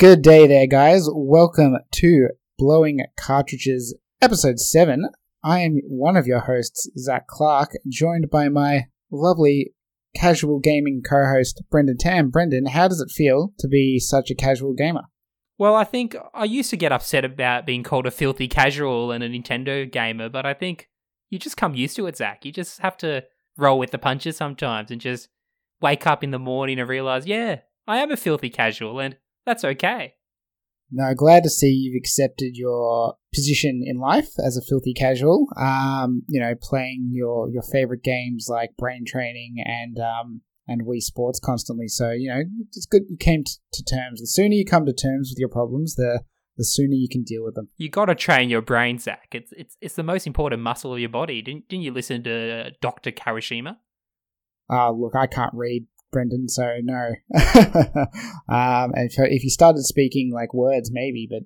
Good day there, guys. Welcome to Blowing Cartridges, episode 7. I am one of your hosts, Zach Clark, joined by my lovely casual gaming co host, Brendan Tam. Brendan, how does it feel to be such a casual gamer? Well, I think I used to get upset about being called a filthy casual and a Nintendo gamer, but I think you just come used to it, Zach. You just have to roll with the punches sometimes and just wake up in the morning and realize, yeah, I am a filthy casual and that's okay. No, glad to see you've accepted your position in life as a filthy casual. Um, you know, playing your your favorite games like Brain Training and um, and Wii Sports constantly. So you know, it's good you came t- to terms. The sooner you come to terms with your problems, the the sooner you can deal with them. You got to train your brain, Zach. It's it's it's the most important muscle of your body. Didn't didn't you listen to Doctor Kawashima? Uh, look, I can't read Brendan, so no. um, and if, if you started speaking like words, maybe, but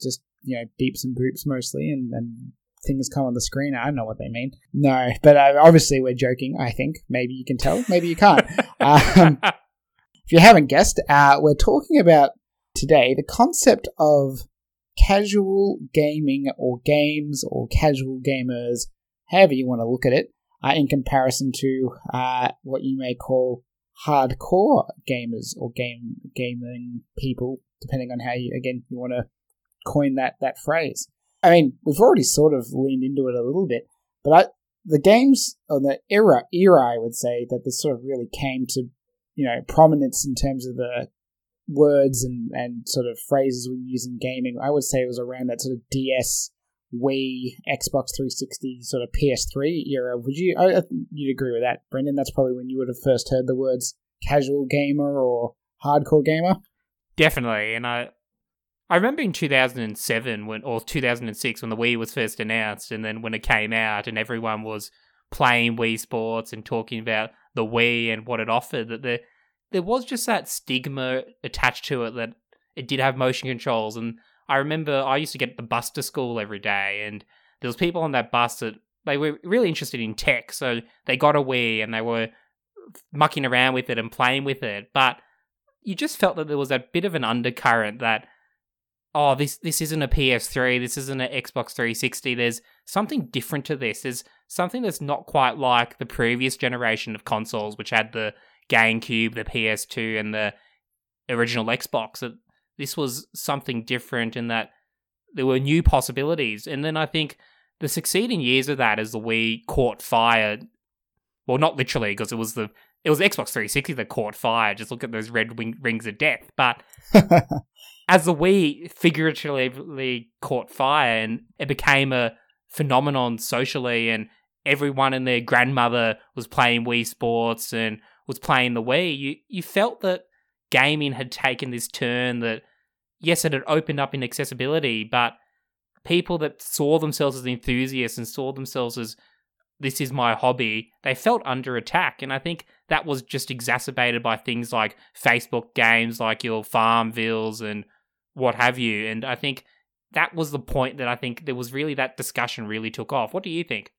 just you know beeps and boops mostly, and, and things come on the screen. I don't know what they mean. No, but uh, obviously we're joking. I think maybe you can tell, maybe you can't. um, if you haven't guessed, uh, we're talking about today the concept of casual gaming or games or casual gamers, however you want to look at it, uh, in comparison to uh, what you may call hardcore gamers or game gaming people, depending on how you again you want to coin that that phrase. I mean, we've already sort of leaned into it a little bit, but I, the games or the era era I would say that this sort of really came to you know prominence in terms of the words and and sort of phrases we use in gaming. I would say it was around that sort of DS Wii, Xbox 360, sort of PS3 era. Would you? I, you'd agree with that, Brendan? That's probably when you would have first heard the words casual gamer or hardcore gamer. Definitely, and I, I remember in 2007 when, or 2006 when the Wii was first announced, and then when it came out, and everyone was playing Wii Sports and talking about the Wii and what it offered. That there, there was just that stigma attached to it that it did have motion controls and I remember I used to get the bus to school every day, and there was people on that bus that they were really interested in tech, so they got a Wii and they were mucking around with it and playing with it. But you just felt that there was a bit of an undercurrent that oh this this isn't a PS3, this isn't an Xbox 360. There's something different to this. There's something that's not quite like the previous generation of consoles, which had the GameCube, the PS2, and the original Xbox. This was something different in that there were new possibilities. And then I think the succeeding years of that as the Wii caught fire. Well, not literally, because it was the it was Xbox 360 that caught fire. Just look at those red wing, rings of death. But as the Wii figuratively caught fire and it became a phenomenon socially, and everyone and their grandmother was playing Wii Sports and was playing the Wii, you you felt that gaming had taken this turn that yes, it had opened up in accessibility, but people that saw themselves as enthusiasts and saw themselves as this is my hobby, they felt under attack. And I think that was just exacerbated by things like Facebook games, like your Farmvilles and what have you. And I think that was the point that I think there was really that discussion really took off. What do you think?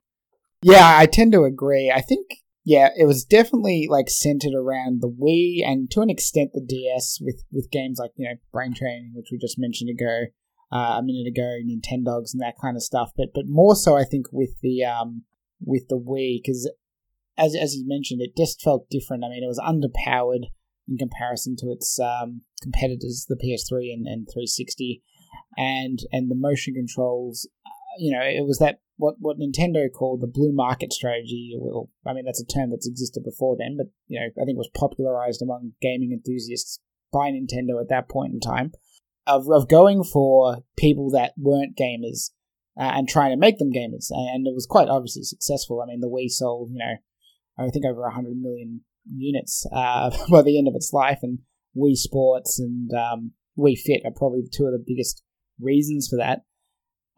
Yeah, I tend to agree. I think yeah, it was definitely like centered around the Wii and to an extent the DS with with games like you know Brain Training, which we just mentioned ago, uh, a minute ago, Nintendogs and that kind of stuff. But but more so, I think with the um with the Wii because as as you mentioned, it just felt different. I mean, it was underpowered in comparison to its um, competitors, the PS3 and, and 360, and and the motion controls. Uh, you know, it was that what what Nintendo called the blue market strategy. Well, I mean that's a term that's existed before then, but you know I think was popularized among gaming enthusiasts by Nintendo at that point in time of of going for people that weren't gamers uh, and trying to make them gamers, and it was quite obviously successful. I mean the Wii sold you know I think over hundred million units uh, by the end of its life, and Wii Sports and um, Wii Fit are probably two of the biggest reasons for that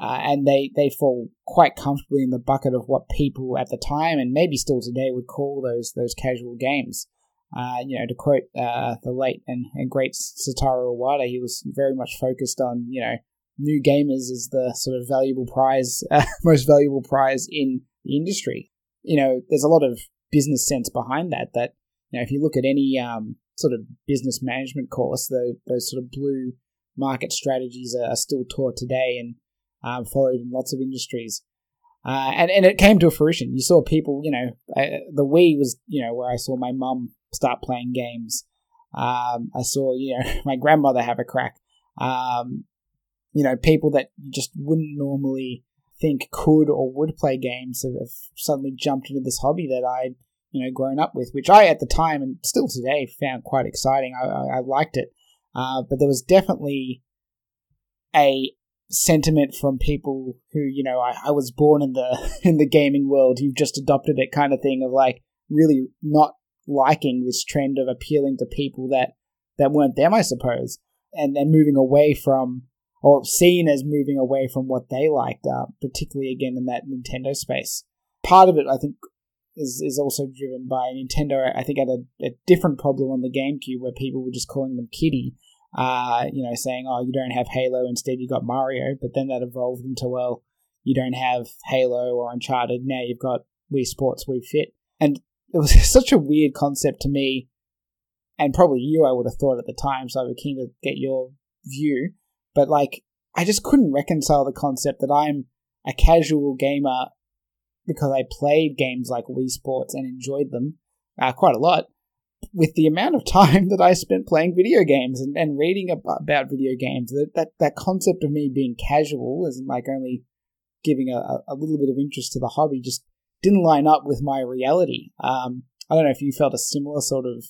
uh, and they, they fall quite comfortably in the bucket of what people at the time and maybe still today would call those those casual games. Uh, you know, to quote uh, the late and, and great Satoru Iwata, he was very much focused on you know new gamers as the sort of valuable prize, most valuable prize in the industry. You know, there's a lot of business sense behind that. That you know, if you look at any um, sort of business management course, the, those sort of blue market strategies are, are still taught today and um, followed in lots of industries. Uh, and, and it came to fruition. You saw people, you know, uh, the Wii was, you know, where I saw my mum start playing games. Um, I saw, you know, my grandmother have a crack. Um, you know, people that you just wouldn't normally think could or would play games have, have suddenly jumped into this hobby that I'd, you know, grown up with, which I at the time and still today found quite exciting. I, I, I liked it. Uh, but there was definitely a sentiment from people who, you know, I, I was born in the in the gaming world, you've just adopted it kind of thing of like really not liking this trend of appealing to people that that weren't them, I suppose, and and moving away from or seen as moving away from what they liked, uh, particularly again in that Nintendo space. Part of it, I think, is is also driven by Nintendo. I think had a, a different problem on the GameCube where people were just calling them kiddie, uh, you know, saying, "Oh, you don't have Halo, instead you got Mario." But then that evolved into, well, you don't have Halo or Uncharted, now you've got Wii Sports, Wii Fit, and it was such a weird concept to me, and probably you, I would have thought at the time. So I was keen to get your view, but like, I just couldn't reconcile the concept that I'm a casual gamer because I played games like Wii Sports and enjoyed them uh, quite a lot with the amount of time that I spent playing video games and, and reading about video games, that, that, that concept of me being casual, as in like only giving a, a little bit of interest to the hobby, just didn't line up with my reality. Um, I don't know if you felt a similar sort of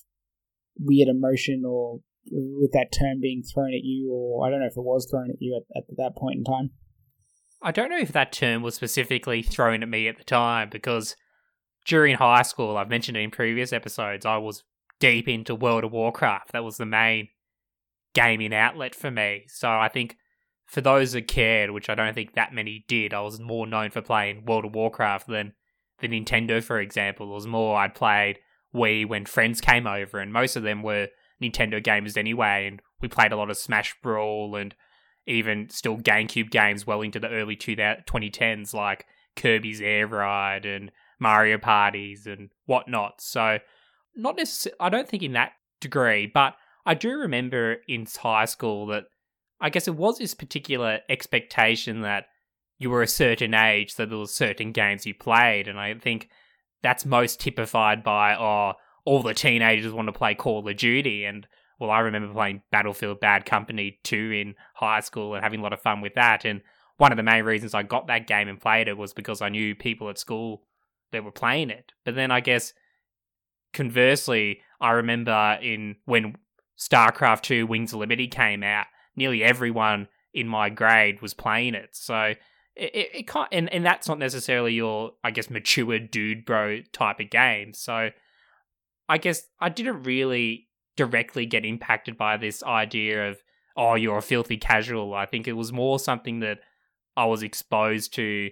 weird emotion or with that term being thrown at you, or I don't know if it was thrown at you at, at that point in time. I don't know if that term was specifically thrown at me at the time because during high school, I've mentioned in previous episodes, I was deep into World of Warcraft. That was the main gaming outlet for me. So I think for those that cared, which I don't think that many did, I was more known for playing World of Warcraft than the Nintendo, for example. It was more I'd played Wii when friends came over, and most of them were Nintendo gamers anyway, and we played a lot of Smash Brawl and even still GameCube games well into the early 2010s, like Kirby's Air Ride and Mario Parties and whatnot. So not necessarily, I don't think in that degree, but I do remember in high school that I guess it was this particular expectation that you were a certain age, so there were certain games you played, and I think that's most typified by, oh, all the teenagers want to play Call of Duty, and well, I remember playing Battlefield Bad Company 2 in high school and having a lot of fun with that, and one of the main reasons I got that game and played it was because I knew people at school that were playing it. But then I guess conversely, I remember in when StarCraft 2 Wings of Liberty came out, nearly everyone in my grade was playing it. So it, it, it can't, and, and that's not necessarily your, I guess, mature dude bro type of game. So I guess I didn't really directly get impacted by this idea of, oh, you're a filthy casual. I think it was more something that I was exposed to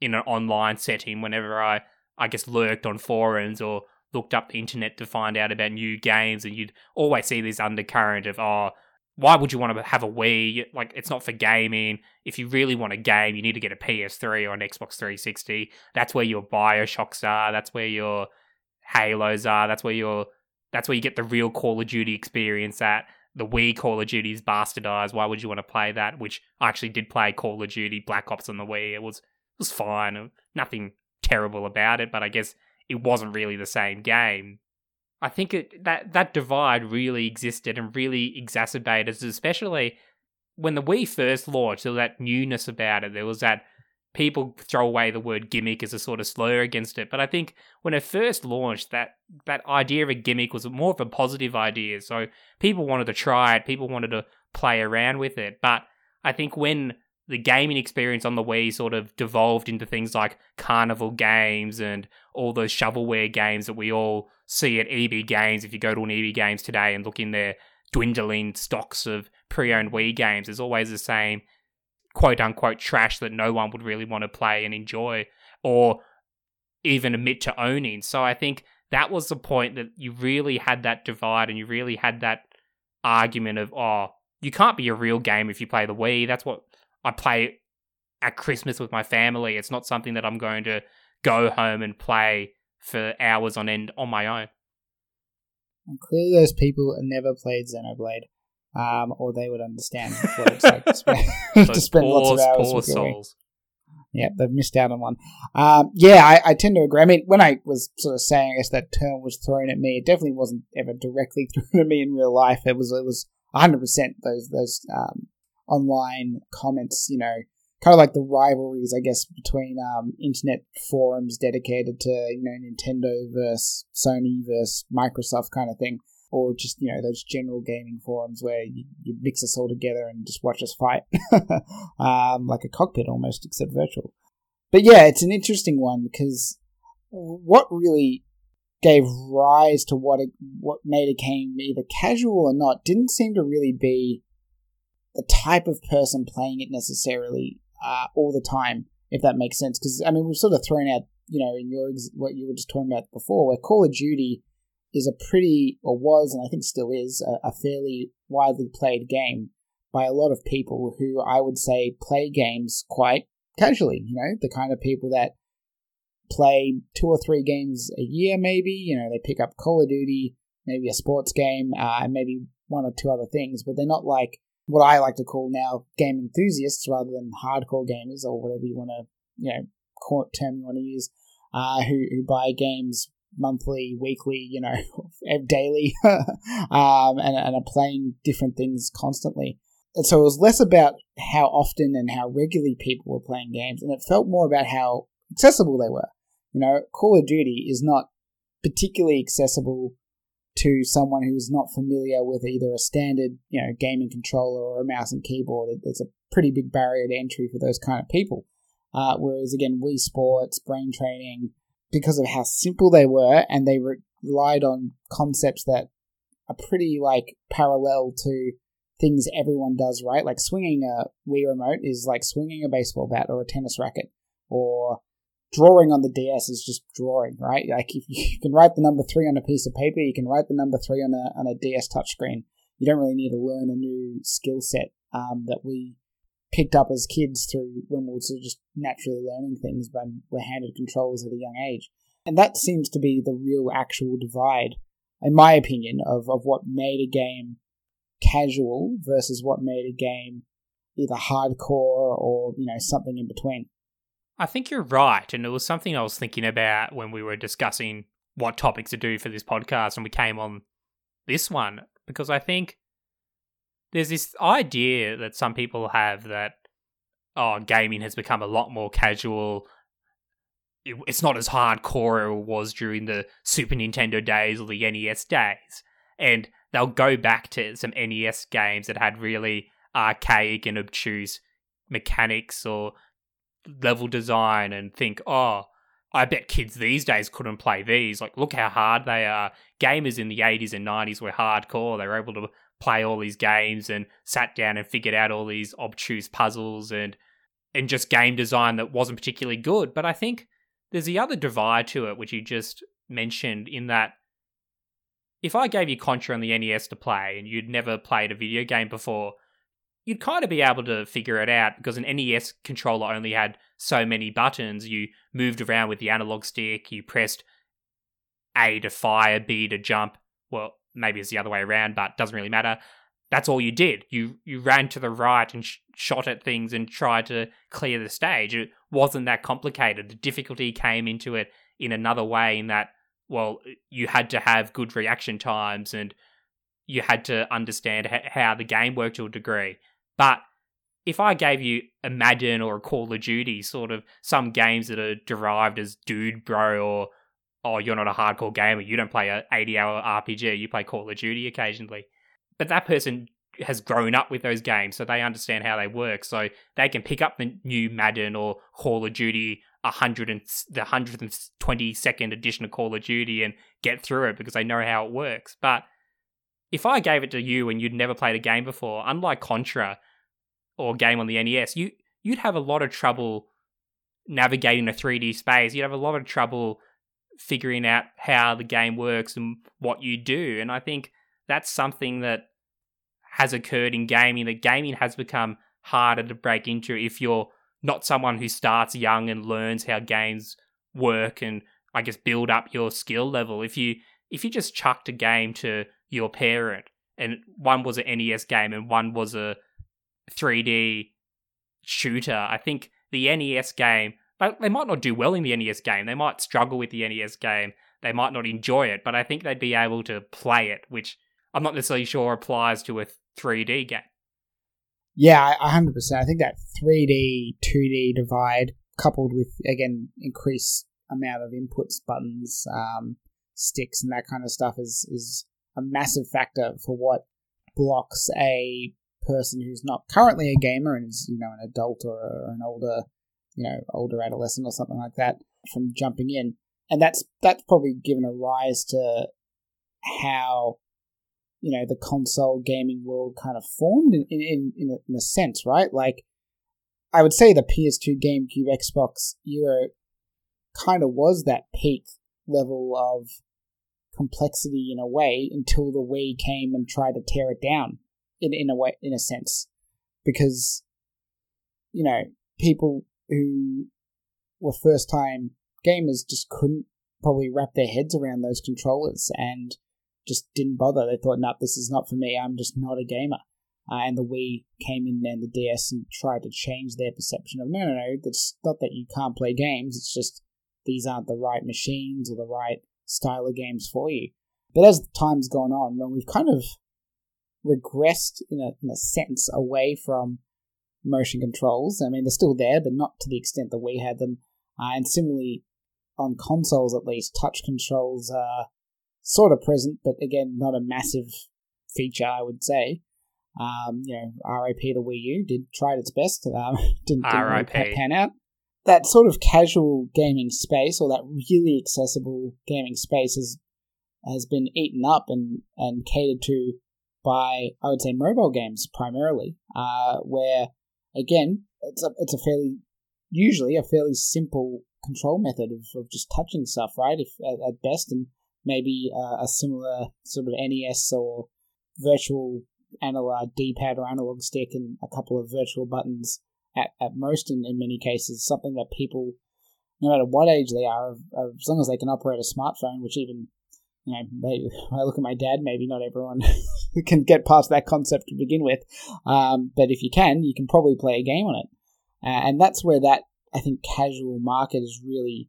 in an online setting whenever I, I guess, lurked on forums or looked up the internet to find out about new games, and you'd always see this undercurrent of, oh, why would you want to have a Wii? Like, it's not for gaming. If you really want a game, you need to get a PS3 or an Xbox 360. That's where your Bioshocks are. That's where your Halos are. That's where your that's where you get the real Call of Duty experience at. The Wii Call of Duty is bastardized. Why would you want to play that? Which I actually did play Call of Duty Black Ops on the Wii. It was it was fine. Nothing terrible about it, but I guess it wasn't really the same game. I think it, that that divide really existed and really exacerbated, especially when the Wii first launched. There was that newness about it. There was that people throw away the word gimmick as a sort of slur against it. But I think when it first launched, that that idea of a gimmick was more of a positive idea. So people wanted to try it, people wanted to play around with it. But I think when the gaming experience on the Wii sort of devolved into things like carnival games and all those shovelware games that we all see at EB Games. If you go to an EB Games today and look in their dwindling stocks of pre-owned Wii games, there's always the same quote unquote trash that no one would really want to play and enjoy or even admit to owning. So I think that was the point that you really had that divide and you really had that argument of, oh, you can't be a real game if you play the Wii. That's what I play at Christmas with my family. It's not something that I'm going to go home and play for hours on end on my own. And clearly, those people never played Xenoblade. um, or they would understand what it's like to spend, to spend lots of hours poor souls. Yeah, they've missed out on one. Um, yeah, I, I, tend to agree. I mean, when I was sort of saying, I guess that term was thrown at me. It definitely wasn't ever directly thrown at me in real life. It was it was 100 percent those those um, online comments. You know, kind of like the rivalries, I guess, between um, internet forums dedicated to you know Nintendo versus Sony versus Microsoft kind of thing, or just you know those general gaming forums where you, you mix us all together and just watch us fight, um, like a cockpit almost, except virtual. But yeah, it's an interesting one because what really gave rise to what it, what made a game either casual or not didn't seem to really be the type of person playing it necessarily uh, all the time, if that makes sense. Because I mean, we've sort of thrown out, you know, in your what you were just talking about before, where Call of Duty is a pretty, or was, and I think still is, a, a fairly widely played game by a lot of people who I would say play games quite casually. You know, the kind of people that play two or three games a year, maybe. You know, they pick up Call of Duty, maybe a sports game, uh, and maybe one or two other things, but they're not like what I like to call now game enthusiasts rather than hardcore gamers or whatever you want to, you know, term you want to use, uh, who, who buy games monthly, weekly, you know, daily, um, and, and are playing different things constantly. And so it was less about how often and how regularly people were playing games, and it felt more about how accessible they were. You know, Call of Duty is not particularly accessible to someone who's not familiar with either a standard, you know, gaming controller or a mouse and keyboard. There's a pretty big barrier to entry for those kind of people. Uh, whereas again, Wii Sports, Brain Training, because of how simple they were, and they re- relied on concepts that are pretty like parallel to things everyone does, right? Like swinging a Wii remote is like swinging a baseball bat or a tennis racket, or drawing on the DS is just drawing, right? Like if you can write the number three on a piece of paper, you can write the number three on a on a DS touchscreen. You don't really need to learn a new skill set um, that we picked up as kids through when we were just naturally learning things when we're handed controls at a young age. And that seems to be the real actual divide, in my opinion, of, of what made a game casual versus what made a game either hardcore or, you know, something in between. I think you're right. And it was something I was thinking about when we were discussing what topics to do for this podcast and we came on this one because I think there's this idea that some people have that oh gaming has become a lot more casual it's not as hardcore as it was during the Super Nintendo days or the NES days and they'll go back to some NES games that had really archaic and obtuse mechanics or level design and think, oh, I bet kids these days couldn't play these. Like, look how hard they are. Gamers in the 80s and 90s were hardcore. They were able to play all these games and sat down and figured out all these obtuse puzzles and and just game design that wasn't particularly good. But I think there's the other divide to it, which you just mentioned, in that if I gave you Contra on the NES to play and you'd never played a video game before, you'd kind of be able to figure it out because an NES controller only had so many buttons. You moved around with the analog stick, you pressed A to fire, B to jump. Well, maybe it's the other way around, but doesn't really matter. That's all you did. You you ran to the right and sh- shot at things and tried to clear the stage. It wasn't that complicated. The difficulty came into it in another way in that well, you had to have good reaction times and you had to understand how the game worked to a degree. But if I gave you Madden or a Call of Duty, sort of some games that are derived as dude bro or oh you're not a hardcore gamer, you don't play a 80 hour RPG, you play Call of Duty occasionally. But that person has grown up with those games, so they understand how they work. So they can pick up the new Madden or Call of Duty, hundred and the hundred and twenty second edition of Call of Duty, and get through it because they know how it works. But if I gave it to you and you'd never played a game before, unlike Contra, or game on the NES, you you'd have a lot of trouble navigating a 3D space. You'd have a lot of trouble figuring out how the game works and what you do. And I think that's something that has occurred in gaming. That gaming has become harder to break into if you're not someone who starts young and learns how games work and I guess build up your skill level. If you if you just chucked a game to your parent and one was an NES game and one was a 3D shooter. I think the NES game, they might not do well in the NES game. They might struggle with the NES game. They might not enjoy it, but I think they'd be able to play it, which I'm not necessarily sure applies to a 3D game. Yeah, 100%. I think that 3D, 2D divide, coupled with, again, increased amount of inputs, buttons, um, sticks, and that kind of stuff, is, is a massive factor for what blocks a person who's not currently a gamer and is, you know, an adult or, or an older, you know, older adolescent or something like that from jumping in. And that's that's probably given a rise to how you know the console gaming world kind of formed in in in a, in a sense, right? Like I would say the PS2, GameCube, Xbox era kind of was that peak level of complexity in a way until the Wii came and tried to tear it down in in a way in a sense because you know people who were first time gamers just couldn't probably wrap their heads around those controllers and just didn't bother. They thought, "No, this is not for me. I'm just not a gamer." Uh, and the Wii came in and the DS and tried to change their perception of no, no, no. It's not that you can't play games. It's just these aren't the right machines or the right style of games for you. But as time's gone on, when we've kind of regressed in a, in a sense away from motion controls. I mean, they're still there, but not to the extent that we had them. Uh, and similarly, on consoles at least, touch controls are sort of present, but again, not a massive feature, I would say. Um, you know, RIP the Wii U did try its best, um, didn't, didn't really pan out. That sort of casual gaming space, or that really accessible gaming space, has has been eaten up and, and catered to by I would say mobile games primarily, uh, where again it's a it's a fairly usually a fairly simple control method of, of just touching stuff, right? If at, at best, and maybe uh, a similar sort of NES or virtual analog D-pad or analog stick and a couple of virtual buttons at, at most in, in many cases, something that people, no matter what age they are, as long as they can operate a smartphone, which even you know, maybe, I look at my dad, maybe not everyone can get past that concept to begin with. Um, but if you can, you can probably play a game on it. Uh, and that's where that, I think, casual market has really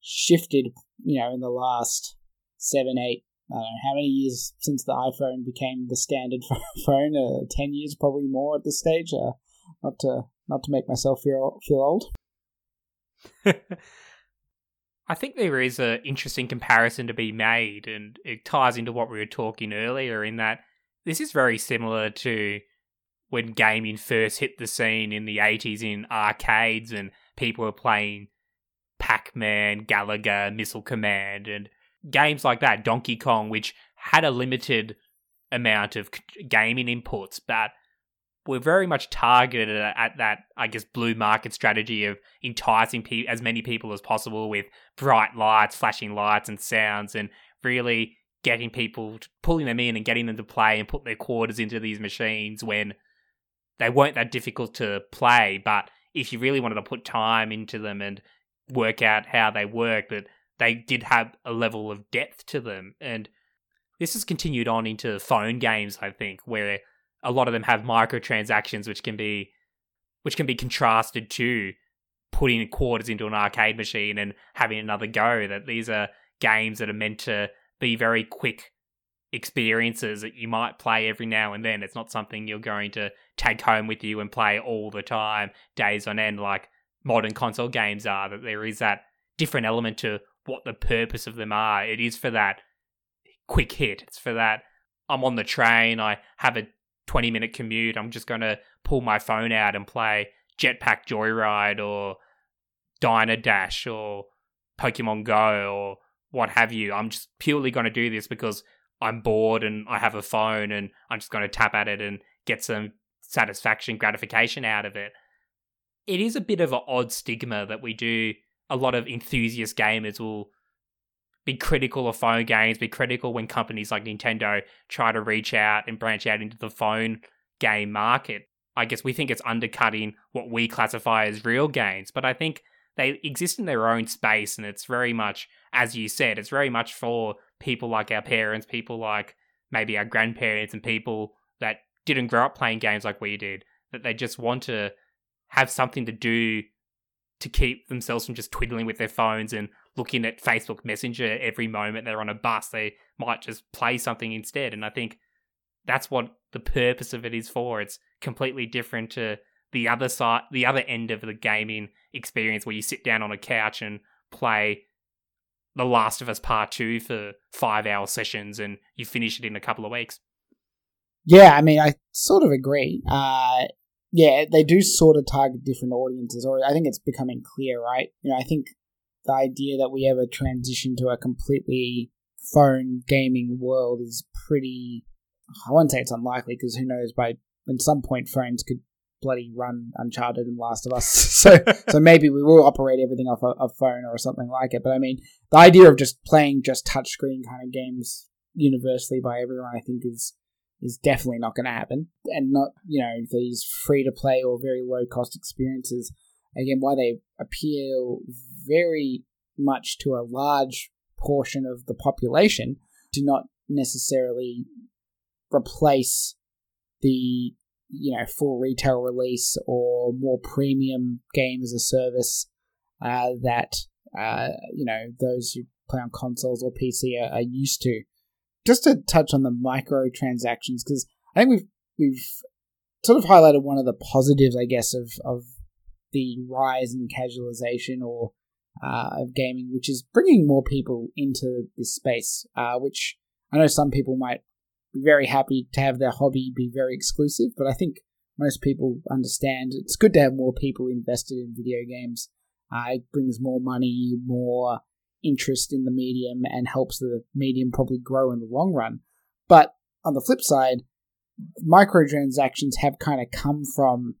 shifted, you know, in the last seven, eight, I don't know how many years since the iPhone became the standard phone. Uh, Ten years, probably more at this stage. Uh, not to not to make myself feel feel old. I think there is an interesting comparison to be made, and it ties into what we were talking earlier in that this is very similar to when gaming first hit the scene in the 80s in arcades and people were playing Pac Man, Galaga, Missile Command, and games like that, Donkey Kong, which had a limited amount of gaming inputs, but we're very much targeted at that, I guess, blue market strategy of enticing pe- as many people as possible with bright lights, flashing lights, and sounds, and really getting people, pulling them in and getting them to play and put their quarters into these machines when they weren't that difficult to play. But if you really wanted to put time into them and work out how they work, that they did have a level of depth to them. And this has continued on into phone games, I think, where a lot of them have microtransactions which can be which can be contrasted to putting quarters into an arcade machine and having another go that these are games that are meant to be very quick experiences that you might play every now and then. It's not something you're going to take home with you and play all the time days on end like modern console games are that there is that different element to what the purpose of them are. It is for that quick hit. It's for that i'm on the train i have a 20 minute commute, I'm just going to pull my phone out and play Jetpack Joyride or Diner Dash or Pokemon Go or what have you. I'm just purely going to do this because I'm bored and I have a phone and I'm just going to tap at it and get some satisfaction, gratification out of it. It is a bit of an odd stigma that we do. A lot of enthusiast gamers will be critical of phone games, be critical when companies like Nintendo try to reach out and branch out into the phone game market. I guess we think it's undercutting what we classify as real games, but I think they exist in their own space and it's very much, as you said, it's very much for people like our parents, people like maybe our grandparents and people that didn't grow up playing games like we did, that they just want to have something to do to keep themselves from just twiddling with their phones and looking at Facebook Messenger every moment they're on a bus. They might just play something instead. And I think that's what the purpose of it is for. It's completely different to the other side, the other end of the gaming experience where you sit down on a couch and play The Last of Us Part 2 for five hour sessions and you finish it in a couple of weeks. Yeah, I mean, I sort of agree. Uh, yeah, they do sort of target different audiences, or I think it's becoming clear, right? You know, I think the idea that we ever transition to a completely phone gaming world is pretty. I wouldn't say it's unlikely because who knows? By at some point, phones could bloody run Uncharted and Last of Us. so so maybe we will operate everything off a, a, phone or something like it. But I mean, the idea of just playing just touchscreen kind of games universally by everyone, I think, is is definitely not going to happen. And not you know these free to play or very low cost experiences. Again, why they appeal very much to a large portion of the population do not necessarily replace the you know full retail release or more premium game as a service uh, that uh, you know those who play on consoles or PC are, are used to. Just to touch on the microtransactions, because I think we've we've sort of highlighted one of the positives, I guess, of of the rise in casualization or uh, of gaming, which is bringing more people into this space. Uh, which I know some people might very happy to have their hobby be very exclusive, but I think most people understand it's good to have more people invested in video games. Uh, it brings more money, more interest in the medium, and helps the medium probably grow in the long run. But on the flip side, microtransactions have kind of come from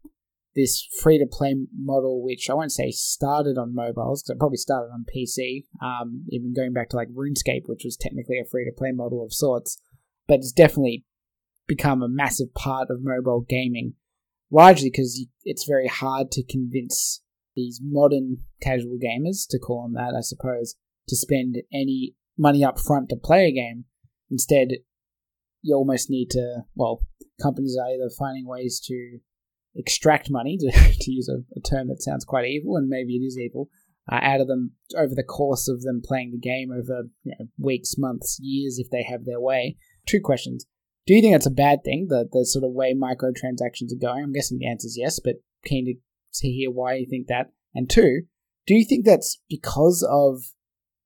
this free to play model, which I won't say started on mobiles, because it probably started on PC, um, even going back to like RuneScape, which was technically a free to play model of sorts but it's definitely become a massive part of mobile gaming, largely because it's very hard to convince these modern casual gamers, to call them that, I suppose, to spend any money up front to play a game. Instead, you almost need to, well, companies are either finding ways to extract money, to, to use a, a term that sounds quite evil, and maybe it is evil, uh, out of them over the course of them playing the game over you know, weeks, months, years if they have their way, two questions. Do you think that's a bad thing, the, the sort of way microtransactions are going? I'm guessing the answer is yes, but keen to, to hear why you think that. And two, do you think that's because of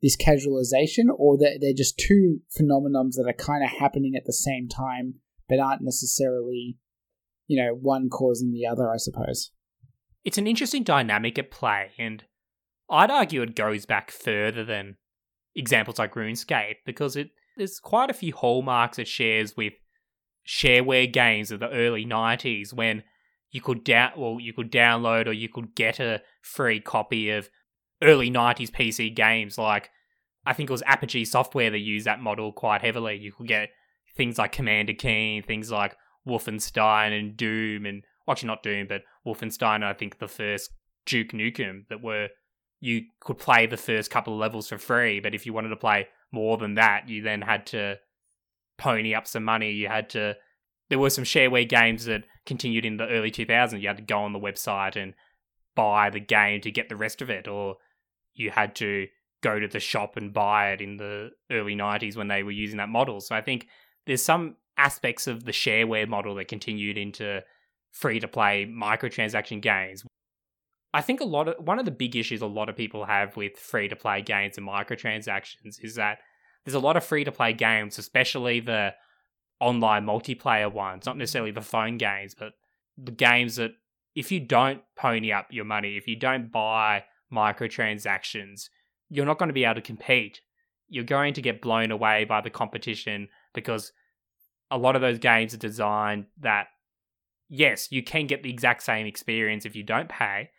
this casualization, or that they're just two phenomenons that are kind of happening at the same time, but aren't necessarily, you know, one causing the other, I suppose? It's an interesting dynamic at play, and I'd argue it goes back further than examples like RuneScape because it there's quite a few hallmarks it shares with shareware games of the early 90s when you could down well you could download or you could get a free copy of early 90s PC games like I think it was Apogee Software that used that model quite heavily. You could get things like Commander Keen, things like Wolfenstein and Doom and actually not Doom, but Wolfenstein I think the first Duke Nukem that were you could play the first couple of levels for free, but if you wanted to play more than that, you then had to pony up some money. You had to. There were some shareware games that continued in the early 2000s. You had to go on the website and buy the game to get the rest of it, or you had to go to the shop and buy it in the early 90s when they were using that model. So I think there's some aspects of the shareware model that continued into free to play microtransaction games. I think a lot of one of the big issues a lot of people have with free to play games and microtransactions is that there's a lot of free to play games, especially the online multiplayer ones, not necessarily the phone games, but the games that if you don't pony up your money, if you don't buy microtransactions, you're not going to be able to compete. You're going to get blown away by the competition because a lot of those games are designed that yes, you can get the exact same experience if you don't pay,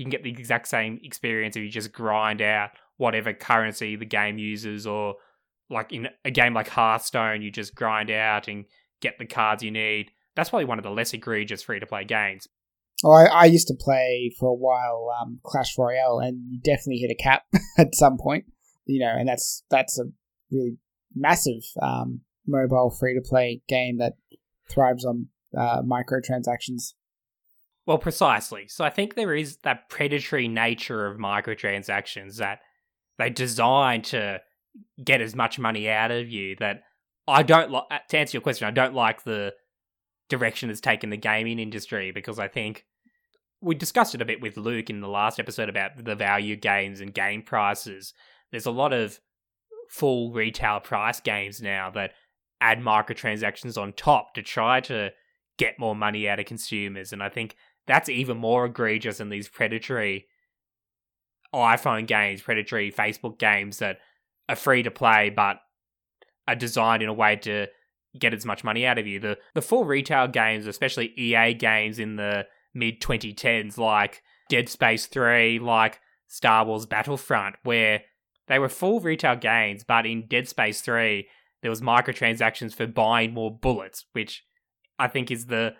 you can get the exact same experience if you just grind out whatever currency the game uses, or like in a game like Hearthstone, you just grind out and get the cards you need. That's probably one of the less egregious free to play games. Oh, I, I, used to play for a while um, Clash Royale, and you definitely hit a cap at some point. You know, and that's that's a really massive um, mobile free to play game that thrives on uh, microtransactions. Well, precisely. So I think there is that predatory nature of microtransactions that they design to get as much money out of you that I don't like. Uh, to answer your question, I don't like the direction it's taken the gaming industry because I think we discussed it a bit with Luke in the last episode about the value games and game prices. There's a lot of full retail price games now that add microtransactions on top to try to get more money out of consumers. And I think that's even more egregious than these predatory iPhone games, predatory Facebook games that are free to play but are designed in a way to get as much money out of you. The the full retail games, especially EA games in the mid 2010s, like Dead Space 3, like Star Wars Battlefront, where they were full retail games, but in Dead Space 3, there was microtransactions for buying more bullets, which I think is the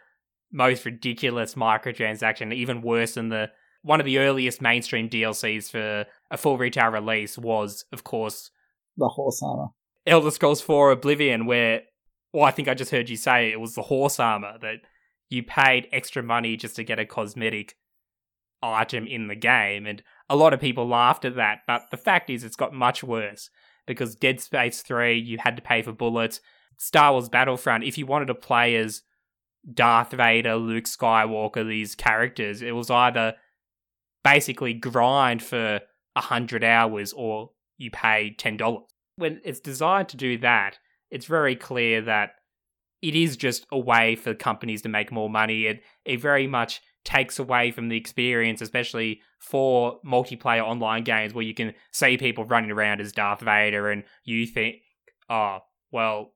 most ridiculous microtransaction, even worse than the one of the earliest mainstream DLCs for a full retail release was, of course, the horse armor. Elder Scrolls 4 Oblivion, where well, I think I just heard you say it was the horse armor that you paid extra money just to get a cosmetic item in the game. And a lot of people laughed at that, but the fact is, it's got much worse because Dead Space 3, you had to pay for bullets. Star Wars Battlefront, if you wanted to play as Darth Vader, Luke Skywalker, these characters, it was either basically grind for 100 hours or you pay $10. When it's designed to do that, it's very clear that it is just a way for companies to make more money. It it very much takes away from the experience, especially for multiplayer online games where you can see people running around as Darth Vader and you think, oh, well,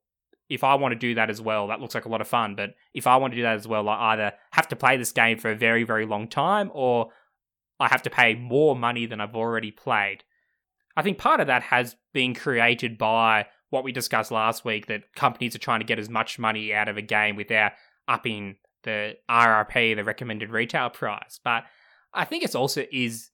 if I want to do that as well, that looks like a lot of fun. But if I want to do that as well, I either have to play this game for a very, very long time or I have to pay more money than I've already played. I think part of that has been created by what we discussed last week that companies are trying to get as much money out of a game without upping the RRP, the recommended retail price. But I think it's also is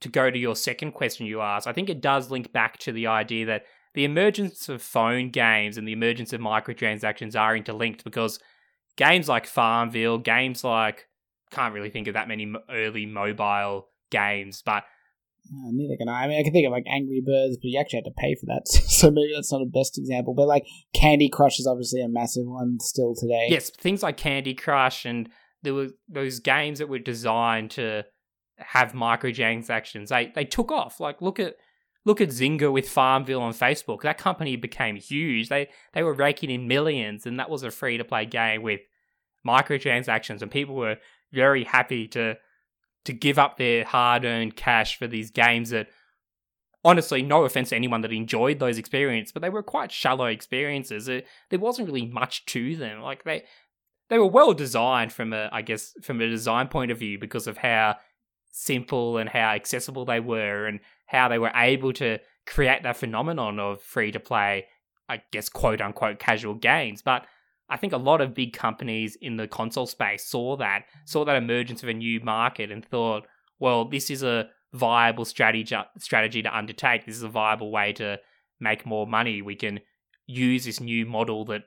to go to your second question you asked. I think it does link back to the idea that the emergence of phone games and the emergence of microtransactions are interlinked because games like Farmville, games like can't really think of that many early mobile games, but uh, neither can I. I mean, I can think of like Angry Birds, but you actually had to pay for that, so maybe that's not a best example. But like Candy Crush is obviously a massive one still today. Yes, things like Candy Crush, and there were those games that were designed to have microtransactions. They they took off. Like look at look at Zynga with Farmville on Facebook. That company became huge. They they were raking in millions, and that was a free to play game with microtransactions, and people were very happy to to give up their hard earned cash for these games that honestly, no offense to anyone that enjoyed those experiences, but they were quite shallow experiences. It, there wasn't really much to them. Like they they were well designed from a I guess from a design point of view because of how simple and how accessible they were and how they were able to create that phenomenon of free to play, I guess quote unquote casual games. But I think a lot of big companies in the console space saw that, saw that emergence of a new market and thought, well, this is a viable strategy strategy to undertake. This is a viable way to make more money. We can use this new model that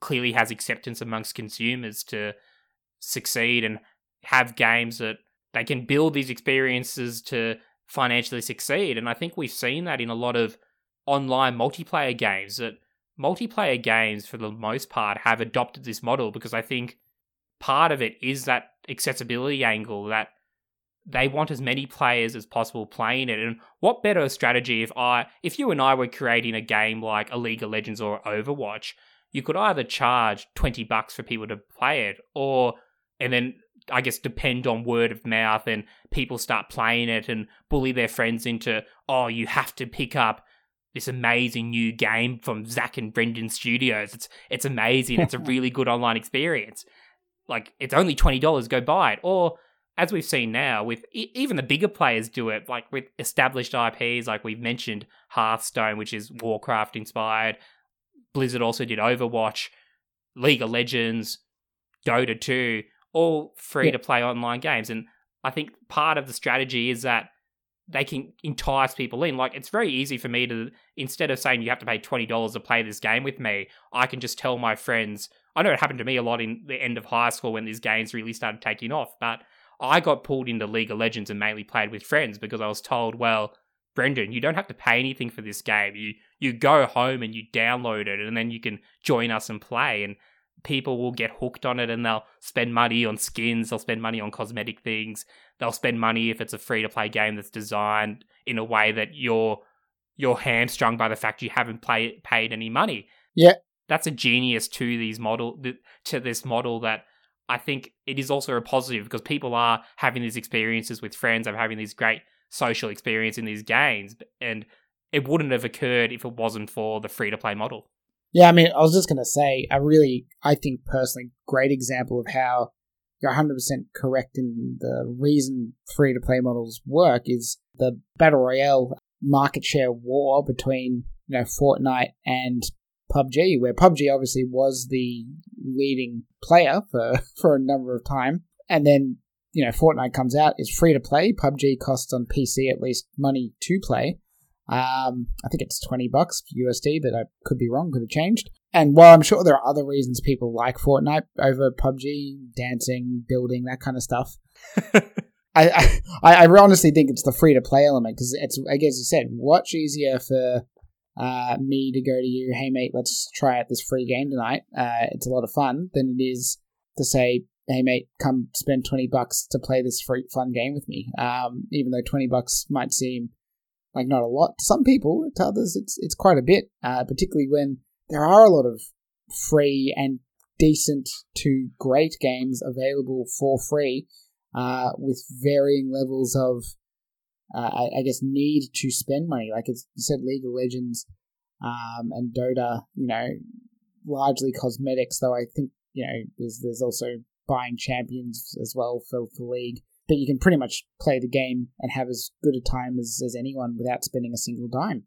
clearly has acceptance amongst consumers to succeed and have games that they can build these experiences to financially succeed. And I think we've seen that in a lot of online multiplayer games that multiplayer games, for the most part, have adopted this model because I think part of it is that accessibility angle that they want as many players as possible playing it. And what better strategy if I, if you and I were creating a game like a League of Legends or Overwatch, you could either charge 20 bucks for people to play it or, and then I guess depend on word of mouth and people start playing it and bully their friends into, oh, you have to pick up this amazing new game from Zach and Brendan Studios. It's it's amazing. It's a really good online experience. Like it's only twenty dollars. Go buy it. Or as we've seen now, with even the bigger players do it, like with established IPs, like we've mentioned Hearthstone, which is Warcraft inspired. Blizzard also did Overwatch, League of Legends, Dota 2, all free to play online games. And I think part of the strategy is that they can entice people in. Like it's very easy for me to instead of saying you have to pay twenty dollars to play this game with me, I can just tell my friends. I know it happened to me a lot in the end of high school when these games really started taking off, but I got pulled into League of Legends and mainly played with friends because I was told, well, Brendan, you don't have to pay anything for this game. You you go home and you download it and then you can join us and play and people will get hooked on it and they'll spend money on skins, they'll spend money on cosmetic things, they'll spend money if it's a free to play game that's designed in a way that you're you're hamstrung by the fact you haven't play, paid any money. Yeah. That's a genius to these model to this model that I think it is also a positive because people are having these experiences with friends, are having these great social experience in these games, and it wouldn't have occurred if it wasn't for the free to play model. Yeah, I mean, I was just going to say, a really, I think personally, great example of how you're 100% correct in the reason free to play models work is the Battle Royale market share war between, you know, Fortnite and PUBG, where PUBG obviously was the leading player for, for a number of time. And then, you know, Fortnite comes out, is free to play. PUBG costs on PC at least money to play. Um, I think it's 20 bucks USD, but I could be wrong, could have changed. And while I'm sure there are other reasons people like Fortnite over PUBG, dancing, building, that kind of stuff, I, I, I honestly think it's the free to play element because it's, I guess you said, much easier for uh, me to go to you, hey mate, let's try out this free game tonight. Uh, it's a lot of fun than it is to say, hey mate, come spend 20 bucks to play this free fun game with me. Um, even though 20 bucks might seem like not a lot to some people, to others it's it's quite a bit, uh, particularly when there are a lot of free and decent to great games available for free, uh, with varying levels of, uh, I, I, guess, need to spend money. Like it's you said, League of Legends um, and Dota, you know, largely cosmetics. Though I think you know there's there's also buying champions as well for for League but you can pretty much play the game and have as good a time as, as anyone without spending a single dime.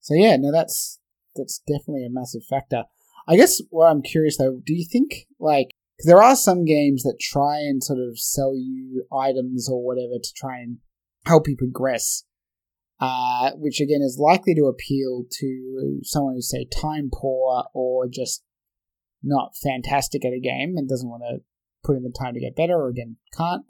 So yeah, no, that's that's definitely a massive factor. I guess what I'm curious though, do you think like cause there are some games that try and sort of sell you items or whatever to try and help you progress, uh, which again is likely to appeal to someone who's say time poor or just not fantastic at a game and doesn't want to put in the time to get better or again can't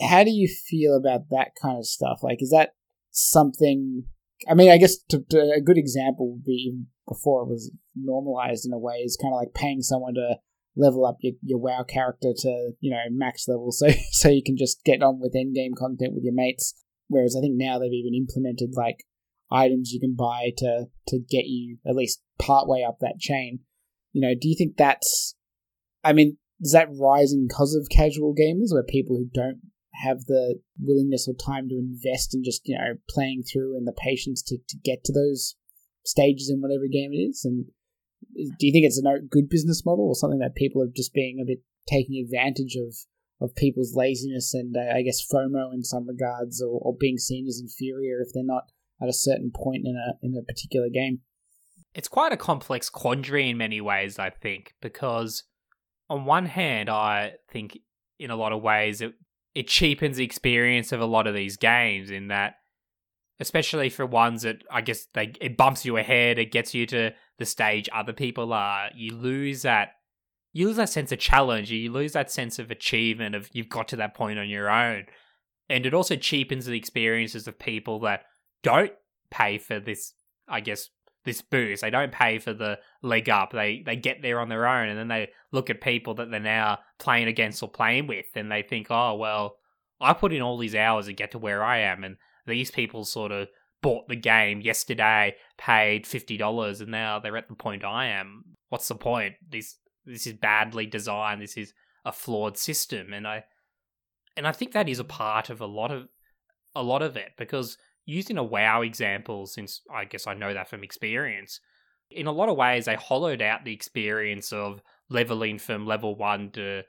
how do you feel about that kind of stuff? Like, is that something? I mean, I guess to, to, a good example would be before it was normalized in a way is kind of like paying someone to level up your, your WoW character to you know max level, so so you can just get on with end game content with your mates. Whereas I think now they've even implemented like items you can buy to to get you at least part way up that chain. You know, do you think that's? I mean, is that rising because of casual gamers, where people who don't have the willingness or time to invest in just you know playing through and the patience to, to get to those stages in whatever game it is? And do you think it's a good business model or something that people are just being a bit taking advantage of of people's laziness and uh, I guess FOMO in some regards or, or being seen as inferior if they're not at a certain point in a in a particular game? It's quite a complex quandary in many ways I think because on one hand I think in a lot of ways it it cheapens the experience of a lot of these games in that especially for ones that I guess they it bumps you ahead, it gets you to the stage other people are. You lose that you lose that sense of challenge, you lose that sense of achievement of you've got to that point on your own. And it also cheapens the experiences of people that don't pay for this, I guess, this boost. They don't pay for the leg up. They they get there on their own, and then they look at people that they're now playing against or playing with, and they think, oh well, I put in all these hours to get to where I am, and these people sort of bought the game yesterday, paid fifty dollars, and now they're at the point I am. What's the point? This this is badly designed. This is a flawed system, and I and I think that is a part of a lot of a lot of it because using a WoW example, since I guess I know that from experience, in a lot of ways, they hollowed out the experience of leveling from level 1 to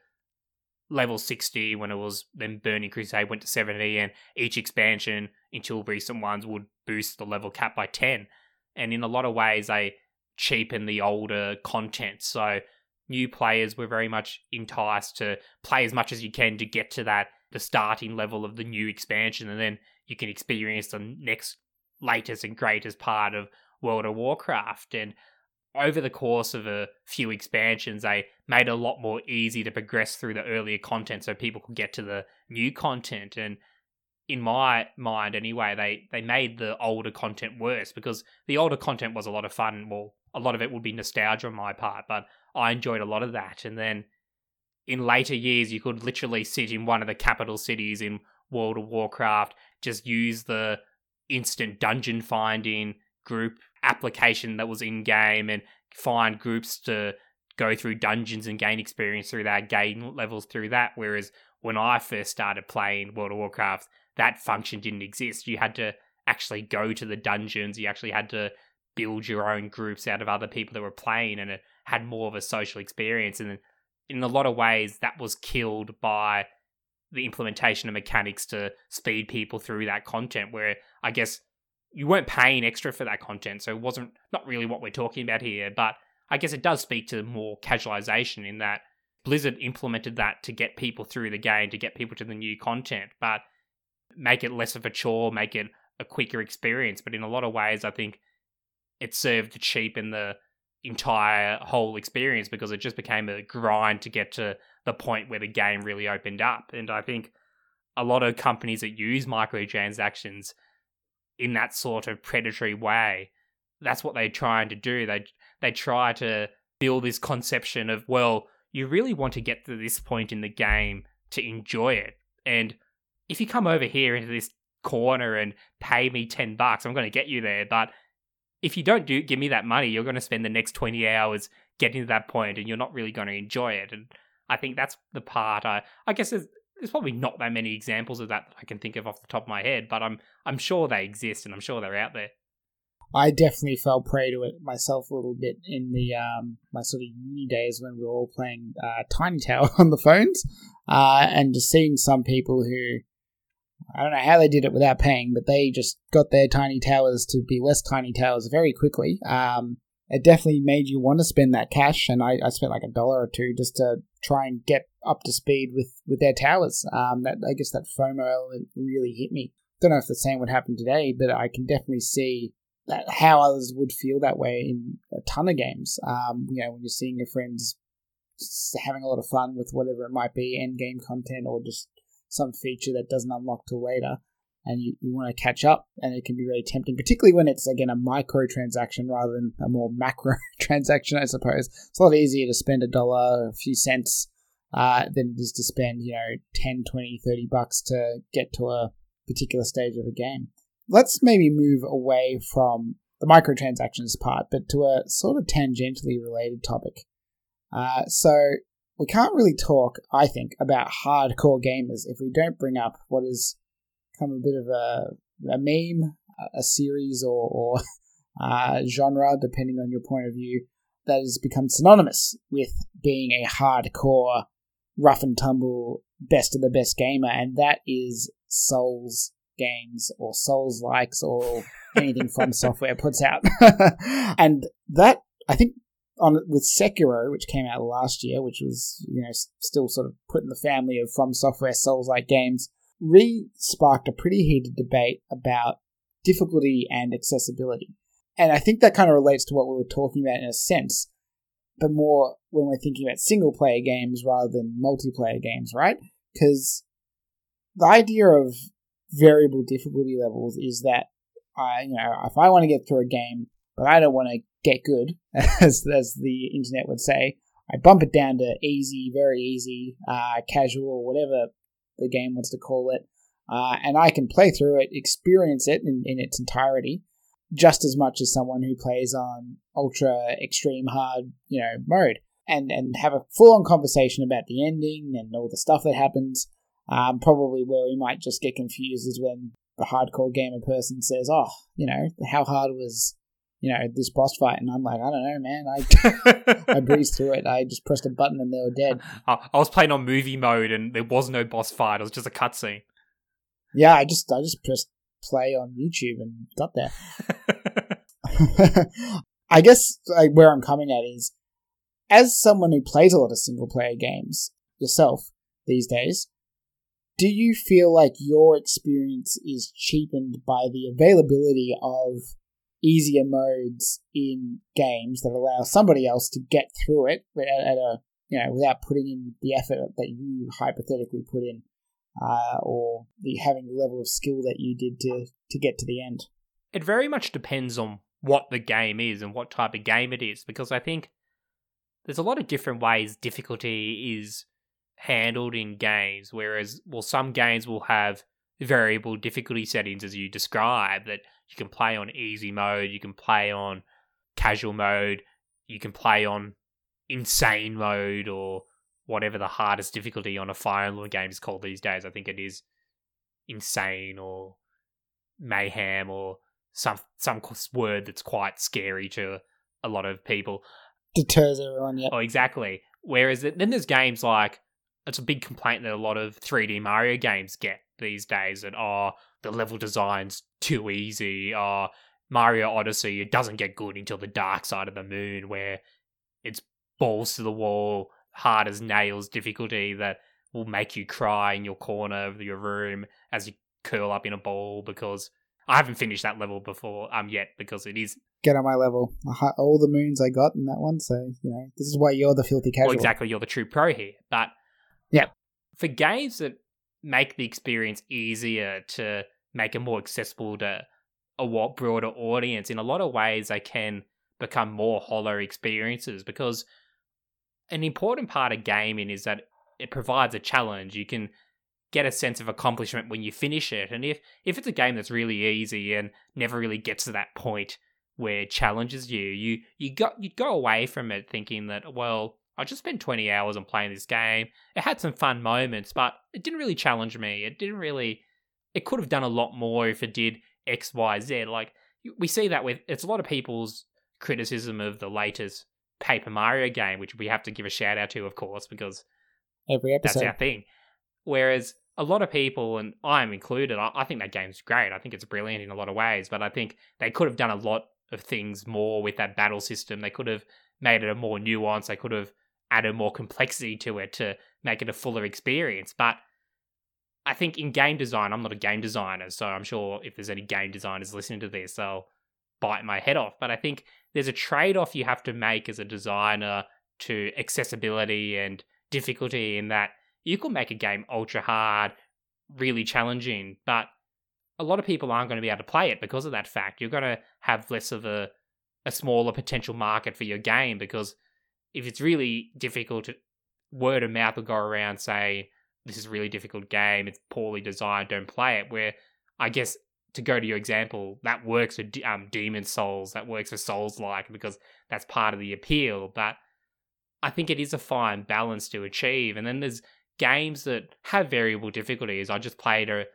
level 60 when it was then Burning Crusade went to 70, and each expansion until recent ones would boost the level cap by 10. And in a lot of ways, they cheapen the older content. So new players were very much enticed to play as much as you can to get to that the starting level of the new expansion, and then you can experience the next latest and greatest part of World of Warcraft. And over the course of a few expansions, they made it a lot more easy to progress through the earlier content so people could get to the new content. And in my mind, anyway, they, they made the older content worse because the older content was a lot of fun. Well, a lot of it would be nostalgia on my part, but I enjoyed a lot of that. And then in later years, you could literally sit in one of the capital cities in World of Warcraft, just use the instant dungeon finding group application that was in game and find groups to go through dungeons and gain experience through that, gain levels through that. Whereas when I first started playing World of Warcraft, that function didn't exist. You had to actually go to the dungeons, you actually had to build your own groups out of other people that were playing, and it had more of a social experience. And in a lot of ways, that was killed by the implementation of mechanics to speed people through that content, where I guess you weren't paying extra for that content, so it wasn't not really what we're talking about here. But I guess it does speak to more casualization in that Blizzard implemented that to get people through the game, to get people to the new content, but make it less of a chore, make it a quicker experience. But in a lot of ways, I think it served to cheapen the entire whole experience because it just became a grind to get to the point where the game really opened up. And I think a lot of companies that use microtransactions in that sort of predatory way. That's what they're trying to do. They they try to build this conception of well, you really want to get to this point in the game to enjoy it. And if you come over here into this corner and pay me 10 bucks, I'm going to get you there, but if you don't do give me that money, you're going to spend the next 20 hours getting to that point and you're not really going to enjoy it. And I think that's the part I I guess there's, there's probably not that many examples of that that I can think of off the top of my head, but I'm I'm sure they exist and I'm sure they're out there. I definitely fell prey to it myself a little bit in the um, my sort of uni days when we were all playing uh, Tiny Tower on the phones, uh, and just seeing some people who I don't know how they did it without paying, but they just got their tiny towers to be less tiny towers very quickly. Um, it definitely made you want to spend that cash, and I, I spent like a dollar or two just to try and get up to speed with, with their towers. Um, that I guess that FOMO element really hit me. Don't know if the same would happen today, but I can definitely see that how others would feel that way in a ton of games. Um, you know, when you're seeing your friends having a lot of fun with whatever it might be, end game content or just some feature that doesn't unlock till later and you, you want to catch up and it can be very tempting particularly when it's again a micro transaction rather than a more macro transaction i suppose. It's a lot easier to spend a dollar a few cents uh, than it is to spend you know 10 20 30 bucks to get to a particular stage of a game. Let's maybe move away from the microtransactions part but to a sort of tangentially related topic. Uh, so we can't really talk, I think, about hardcore gamers if we don't bring up what has become a bit of a, a meme, a series, or, or uh, genre, depending on your point of view, that has become synonymous with being a hardcore, rough and tumble, best of the best gamer, and that is Souls games or Souls likes or anything From Software puts out. and that, I think, on with Sekiro, which came out last year, which was you know still sort of put in the family of From Software Souls-like games, re sparked a pretty heated debate about difficulty and accessibility, and I think that kind of relates to what we were talking about in a sense, but more when we're thinking about single player games rather than multiplayer games, right? Because the idea of variable difficulty levels is that I, you know, if I want to get through a game, but I don't want to get good, as, as the internet would say. I bump it down to easy, very easy, uh, casual, whatever the game wants to call it, uh, and I can play through it, experience it in, in its entirety, just as much as someone who plays on ultra extreme hard, you know, mode, and and have a full on conversation about the ending and all the stuff that happens. Um, probably where we might just get confused is when the hardcore gamer person says, "Oh, you know, how hard was you know, this boss fight, and I'm like, I don't know, man. I I breezed through it. I just pressed a button and they were dead. I, I was playing on movie mode, and there was no boss fight. It was just a cutscene. Yeah, I just I just pressed play on YouTube and got there. I guess like, where I'm coming at is, as someone who plays a lot of single player games yourself these days, do you feel like your experience is cheapened by the availability of easier modes in games that allow somebody else to get through it at, at a you know without putting in the effort that you hypothetically put in, uh, or the having the level of skill that you did to to get to the end? It very much depends on what the game is and what type of game it is, because I think there's a lot of different ways difficulty is handled in games. Whereas, well, some games will have variable difficulty settings as you describe that you can play on easy mode, you can play on casual mode, you can play on insane mode or whatever the hardest difficulty on a Fire Emblem game is called these days. I think it is insane or mayhem or some some word that's quite scary to a lot of people. Deters everyone, yeah. Oh, exactly. Whereas then there's games like it's a big complaint that a lot of 3D Mario games get these days that oh the level design's too easy. Oh, Mario Odyssey it doesn't get good until the dark side of the moon where it's balls to the wall, hard as nails difficulty that will make you cry in your corner of your room as you curl up in a ball because I haven't finished that level before um yet because it is get on my level. All the moons I got in that one, so you know this is why you're the filthy casual. Well, exactly, you're the true pro here. But yeah, for games that make the experience easier to make it more accessible to a broader audience, in a lot of ways they can become more hollow experiences because an important part of gaming is that it provides a challenge. You can get a sense of accomplishment when you finish it. And if if it's a game that's really easy and never really gets to that point where it challenges you, you you got you go away from it thinking that well, I just spent 20 hours on playing this game. It had some fun moments, but it didn't really challenge me. It didn't really it could have done a lot more if it did X, Y, Z. Like we see that with it's a lot of people's criticism of the latest Paper Mario game, which we have to give a shout out to, of course, because every episode that's our thing. Whereas a lot of people, and I'm included, I, I think that game's great. I think it's brilliant in a lot of ways, but I think they could have done a lot of things more with that battle system. They could have made it a more nuanced. They could have added more complexity to it to make it a fuller experience. But I think in game design, I'm not a game designer, so I'm sure if there's any game designers listening to this, they'll bite my head off. But I think there's a trade off you have to make as a designer to accessibility and difficulty in that you could make a game ultra hard, really challenging, but a lot of people aren't going to be able to play it because of that fact. You're going to have less of a a smaller potential market for your game because if it's really difficult, to word of mouth will go around saying this is a really difficult game, it's poorly designed, don't play it. Where I guess to go to your example, that works for um, Demon Souls, that works for Souls like because that's part of the appeal. But I think it is a fine balance to achieve. And then there's games that have variable difficulties. I just played a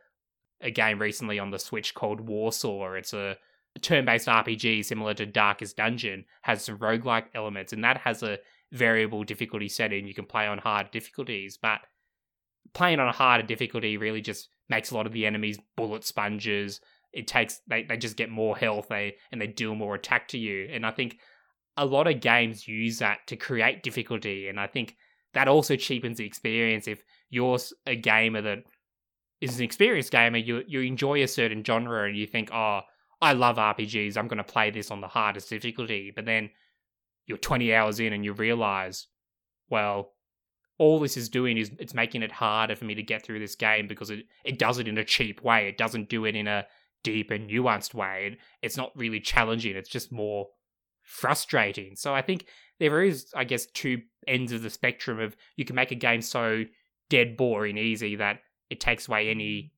a game recently on the Switch called Warsaw. It's a turn-based RPG similar to Darkest Dungeon, has some roguelike elements, and that has a variable difficulty setting. You can play on hard difficulties, but playing on a harder difficulty really just makes a lot of the enemies bullet sponges. It takes they, they just get more health they and they deal more attack to you. And I think a lot of games use that to create difficulty. And I think that also cheapens the experience if you're a gamer that is an experienced gamer, you you enjoy a certain genre and you think, oh, I love RPGs, I'm gonna play this on the hardest difficulty, but then you're 20 hours in and you realize, well, all this is doing is it's making it harder for me to get through this game because it, it does it in a cheap way. It doesn't do it in a deep and nuanced way. It, it's not really challenging. It's just more frustrating. So I think there is, I guess, two ends of the spectrum of you can make a game so dead boring easy that it takes away any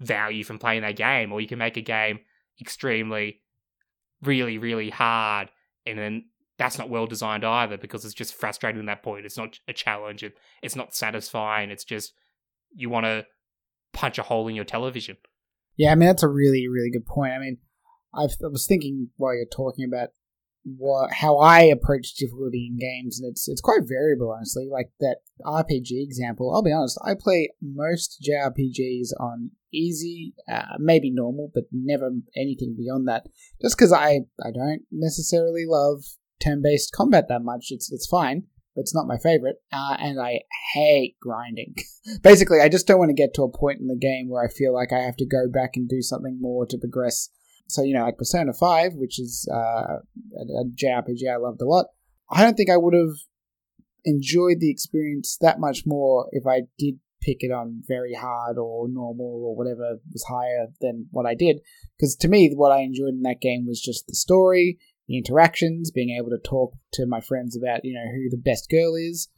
value from playing that game, or you can make a game extremely, really, really hard, and then that's not well designed either because it's just frustrating at that point. It's not a challenge. It, it's not satisfying. It's just you want to punch a hole in your television. Yeah, I mean that's a really, really good point. I mean, I've, I was thinking while you're talking about what how I approach difficulty in games, and it's it's quite variable, honestly. Like that RPG example, I'll be honest, I play most JRPGs on easy, uh, maybe normal, but never anything beyond that. Just because I I don't necessarily love turn based combat that much. It's it's fine, but it's not my favorite, uh, and I hate grinding. Basically, I just don't want to get to a point in the game where I feel like I have to go back and do something more to progress. So, you know, like Persona 5, which is uh, a, a JRPG I loved a lot, I don't think I would have enjoyed the experience that much more if I did pick it on very hard or normal or whatever was higher than what I did. Because to me, what I enjoyed in that game was just the story, the interactions, being able to talk to my friends about, you know, who the best girl is,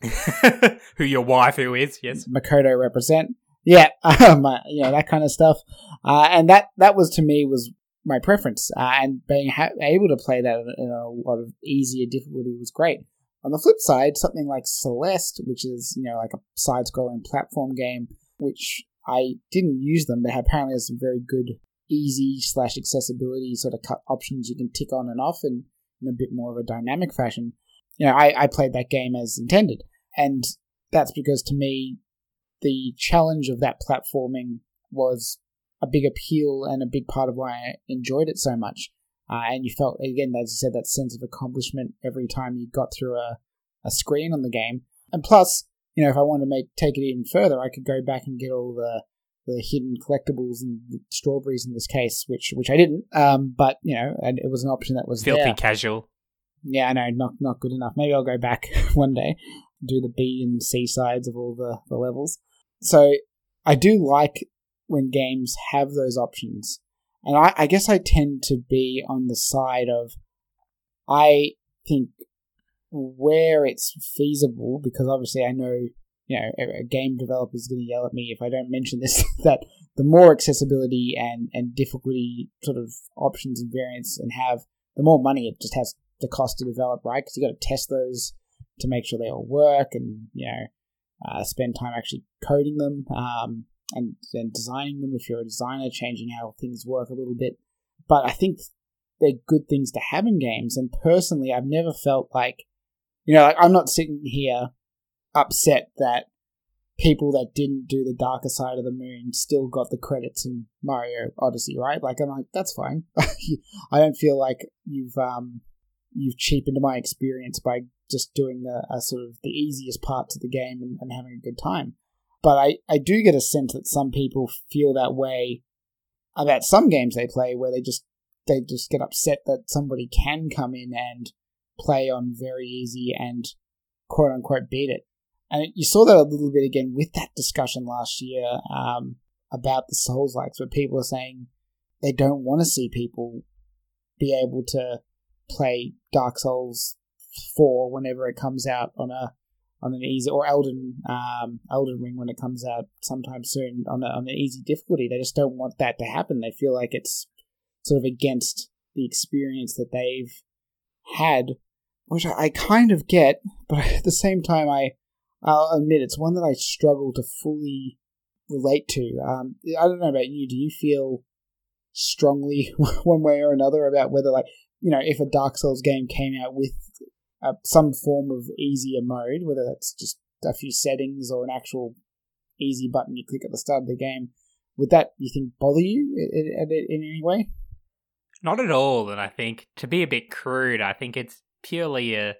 who your wife who is, yes. Makoto represent. Yeah, um, uh, you know, that kind of stuff. Uh, and that, that was to me was my preference. Uh, and being ha- able to play that in a lot of easier difficulty was great. On the flip side, something like Celeste, which is, you know, like a side scrolling platform game, which I didn't use them, but apparently has some very good easy slash accessibility sort of cut options you can tick on and off in, in a bit more of a dynamic fashion. You know, I, I played that game as intended. And that's because to me, the challenge of that platforming was a big appeal and a big part of why I enjoyed it so much. Uh, and you felt, again, as you said, that sense of accomplishment every time you got through a, a screen on the game. And plus, you know, if I wanted to make take it even further, I could go back and get all the the hidden collectibles and strawberries in this case, which which I didn't. Um, but you know, and it was an option that was filthy there. casual. Yeah, I know, not not good enough. Maybe I'll go back one day, do the B and C sides of all the, the levels. So I do like when games have those options, and I, I guess I tend to be on the side of I think where it's feasible, because obviously I know you know, a game developer is going to yell at me if I don't mention this, that the more accessibility and, and difficulty sort of options and variants and have, the more money it just has the cost to develop, right? Because you got to test those to make sure they all work and, you know, uh, spend time actually coding them um, and, and designing them if you're a designer, changing how things work a little bit. But I think they're good things to have in games. And personally, I've never felt like, you know, like I'm not sitting here upset that people that didn't do the darker side of the moon still got the credits in Mario Odyssey, right? Like I'm like, that's fine. I don't feel like you've um you've cheapened my experience by just doing a sort of the easiest parts of the game and, and having a good time. But I, I do get a sense that some people feel that way about some games they play where they just they just get upset that somebody can come in and play on very easy and quote unquote beat it. And you saw that a little bit again with that discussion last year um, about the Souls likes, where people are saying they don't want to see people be able to play Dark Souls 4 whenever it comes out on a on an easy or Elden um, Elden Ring when it comes out sometime soon on a, on an easy difficulty. They just don't want that to happen. They feel like it's sort of against the experience that they've had, which I, I kind of get, but at the same time, I I'll admit it's one that I struggle to fully relate to. Um, I don't know about you. Do you feel strongly one way or another about whether, like, you know, if a Dark Souls game came out with uh, some form of easier mode, whether that's just a few settings or an actual easy button you click at the start of the game, would that you think bother you in, in, in any way? Not at all. And I think to be a bit crude, I think it's purely a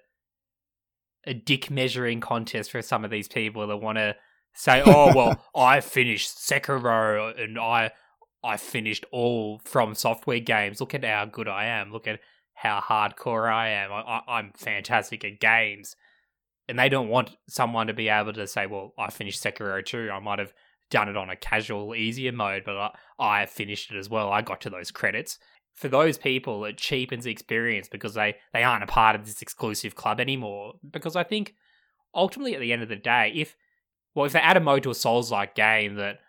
a dick measuring contest for some of these people that want to say, "Oh well, I finished Sekiro and I I finished all From Software games. Look at how good I am. Look at how hardcore I am. I, I, am fantastic at games." And they don't want someone to be able to say, "Well, I finished Sekiro too. I might have done it on a casual, easier mode, but I, I finished it as well. I got to those credits." for those people, it cheapens the experience because they, they aren't a part of this exclusive club anymore. Because I think ultimately, at the end of the day, if well, if they add a mode to a Souls like game that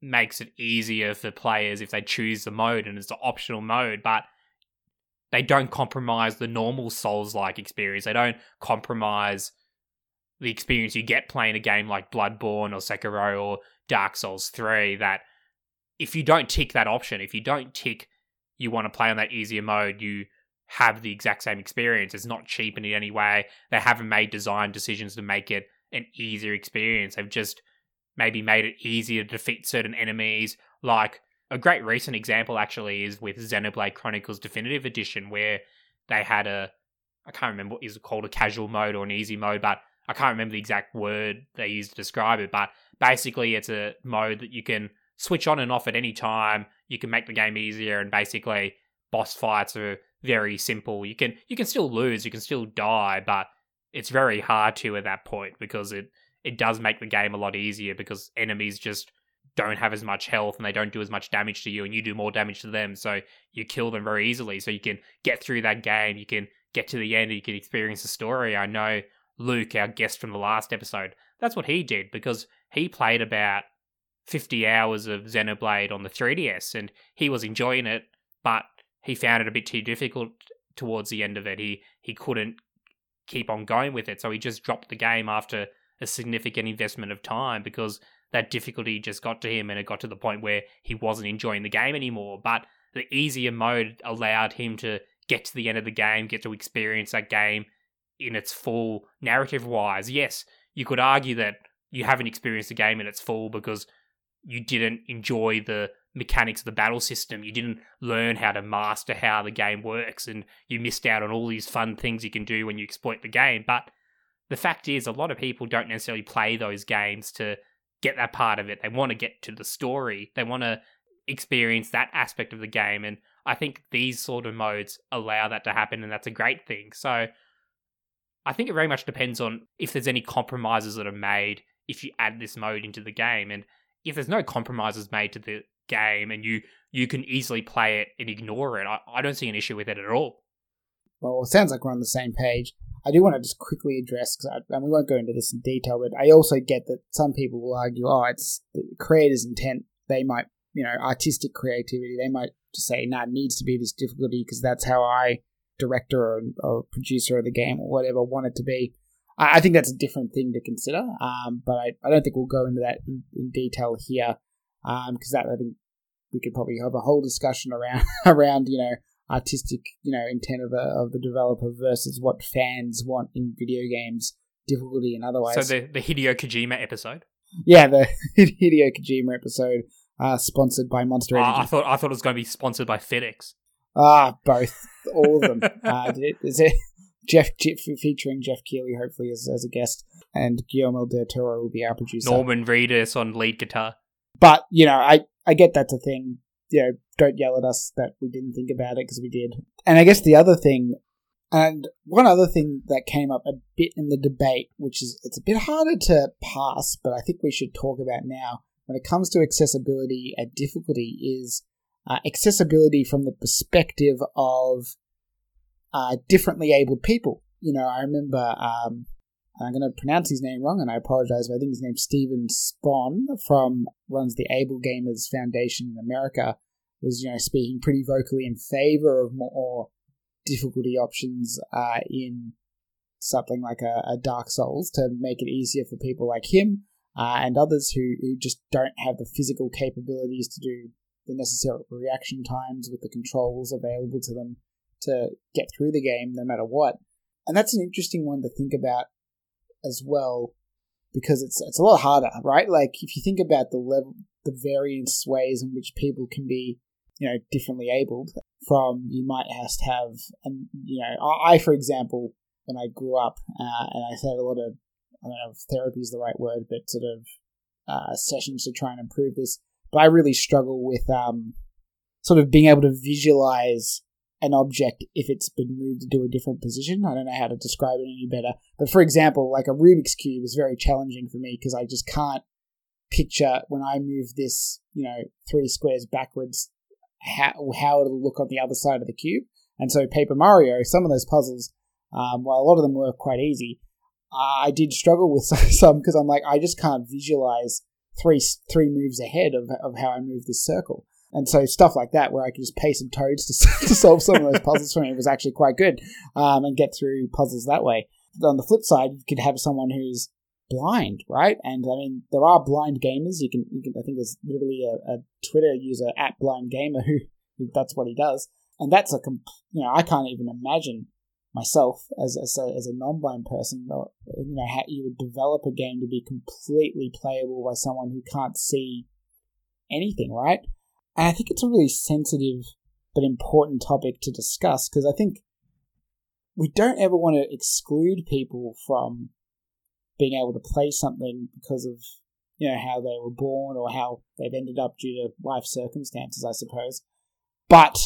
makes it easier for players if they choose the mode and it's an optional mode, but they don't compromise the normal Souls like experience. They don't compromise the experience you get playing a game like Bloodborne or Sekiro or Dark Souls 3. That if you don't tick that option, if you don't tick you want to play on that easier mode, you have the exact same experience. It's not cheapened in any way. They haven't made design decisions to make it an easier experience. They've just maybe made it easier to defeat certain enemies. Like a great recent example actually is with Xenoblade Chronicles Definitive Edition, where they had a I can't remember what is called a casual mode or an easy mode, but I can't remember the exact word they used to describe it. But basically, it's a mode that you can switch on and off at any time. You can make the game easier, and basically, boss fights are very simple. You can you can still lose, you can still die, but it's very hard to at that point because it it does make the game a lot easier because enemies just don't have as much health and they don't do as much damage to you and you do more damage to them so you kill them very easily. So you can get through that game you can get to the end and you can experience the story. I know luke our guest from the last episode that's what he did because he played about 50 hours of xenoblade on the 3ds and he was enjoying it but he found it a bit too difficult towards the end of it. He he couldn't keep on going with it. So he just dropped the game after a significant investment of time because that difficulty just got to him and it got to the point where he wasn't enjoying the game anymore. But the easier mode allowed him to get to the end of the game, get to experience that game in its full narrative wise. Yes, you could argue that you haven't experienced the game in its full because you didn't enjoy the mechanics of the battle system. You didn't learn how to master how the game works, and you missed out on all these fun things you can do when you exploit the game. But the fact is, a lot of people don't necessarily play those games to get that part of it. They want to get to the story. They want to experience that aspect of the game. And I think these sort of modes allow that to happen, and that's a great thing. So I think it very much depends on if there's any compromises that are made if you add this mode into the game. And if there's no compromises made to the game and you you can easily play it and ignore it, I, I don't see an issue with it at all. Well, it sounds like we're on the same page. I do want to just quickly address, because I, and we won't go into this in detail, but I also get that some people will argue, oh, it's the creator's intent. They might, you know, artistic creativity. They might just say, nah, it needs to be this difficulty because that's how I, director or, or, producer of the game or whatever, want it to be. I, I think that's a different thing to consider, um, but I, I don't think we'll go into that in, in detail here because um, that I think we could probably have a whole discussion around around you know artistic, you know, intent of, a, of the developer versus what fans want in video games, difficulty and otherwise. So the the Hideo Kojima episode. Yeah, the Hideo Kojima episode, uh, sponsored by Monster Energy. Uh, I thought I thought it was going to be sponsored by FedEx. Ah, both, all of them. uh, is it Geoff featuring Geoff Keighley, hopefully as, as a guest, and Guillermo del Toro will be our producer. Norman Reedus on lead guitar. But you know, I I get that's a thing you know, don't yell at us that we didn't think about it because we did. And I guess the other thing, and one other thing that came up a bit in the debate, which is it's a bit harder to pass, but I think we should talk about now when it comes to accessibility and difficulty, is uh, accessibility from the perspective of uh, differently abled people. You know, I remember um, I'm going to pronounce his name wrong, and I apologize, but I think his name's Steven Spohn from runs the Able Gamers Foundation in America. Was you know speaking pretty vocally in favor of more difficulty options uh, in something like a, a, Dark Souls to make it easier for people like him uh, and others who, who just don't have the physical capabilities to do the necessary reaction times with the controls available to them to get through the game no matter what. And that's an interesting one to think about as well because it's it's a lot harder, right? Like if you think about the level, the various ways in which people can be, you know, differently abled. From you might have to have, and you know, I, for example, when I grew up, uh, and I had a lot of, I don't know if therapy is the right word, but sort of uh, sessions to try and improve this. But I really struggle with um, sort of being able to visualize an object if it's been moved to a different position. I don't know how to describe it any better. But for example, like a Rubik's Cube is very challenging for me because I just can't picture when I move this, you know, three squares backwards, how, how it'll look on the other side of the cube. And so Paper Mario, some of those puzzles, um, while a lot of them were quite easy, I did struggle with some because I'm like, I just can't visualize three three moves ahead of, of how I move this circle. And so stuff like that, where I could just pay some toads to, to solve some of those puzzles for me, was actually quite good, um, and get through puzzles that way. But on the flip side, you could have someone who's blind, right? And I mean, there are blind gamers. You can, you can I think there's literally a, a Twitter user at blind gamer who, who, that's what he does, and that's a comp- you know I can't even imagine myself as as a, as a non-blind person, you know, how you would develop a game to be completely playable by someone who can't see anything, right? And I think it's a really sensitive but important topic to discuss because I think we don't ever want to exclude people from being able to play something because of you know how they were born or how they've ended up due to life circumstances, I suppose. But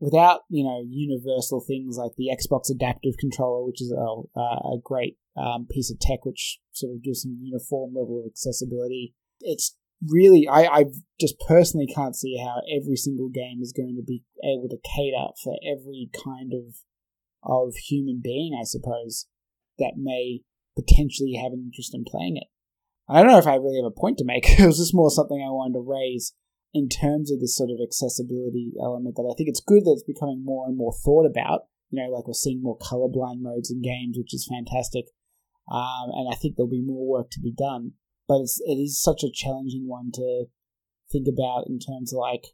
without you know universal things like the Xbox Adaptive Controller, which is a, a great um, piece of tech which sort of gives some uniform level of accessibility, it's really I, I just personally can't see how every single game is going to be able to cater for every kind of of human being, I suppose, that may potentially have an interest in playing it. I don't know if I really have a point to make. it was just more something I wanted to raise in terms of this sort of accessibility element that I think it's good that it's becoming more and more thought about. You know, like we're seeing more colorblind modes in games, which is fantastic. Um, and I think there'll be more work to be done. But it's, it is such a challenging one to think about in terms of like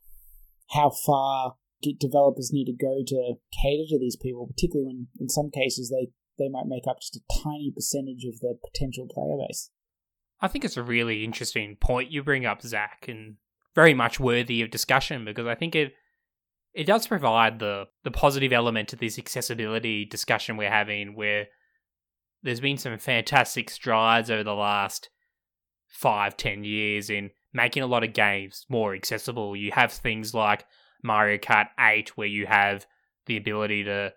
how far developers need to go to cater to these people, particularly when in some cases they, they might make up just a tiny percentage of the potential player base. I think it's a really interesting point you bring up, Zach, and very much worthy of discussion because I think it it does provide the the positive element to this accessibility discussion we're having where there's been some fantastic strides over the last five, ten years in making a lot of games more accessible. You have things like Mario Kart 8 where you have the ability to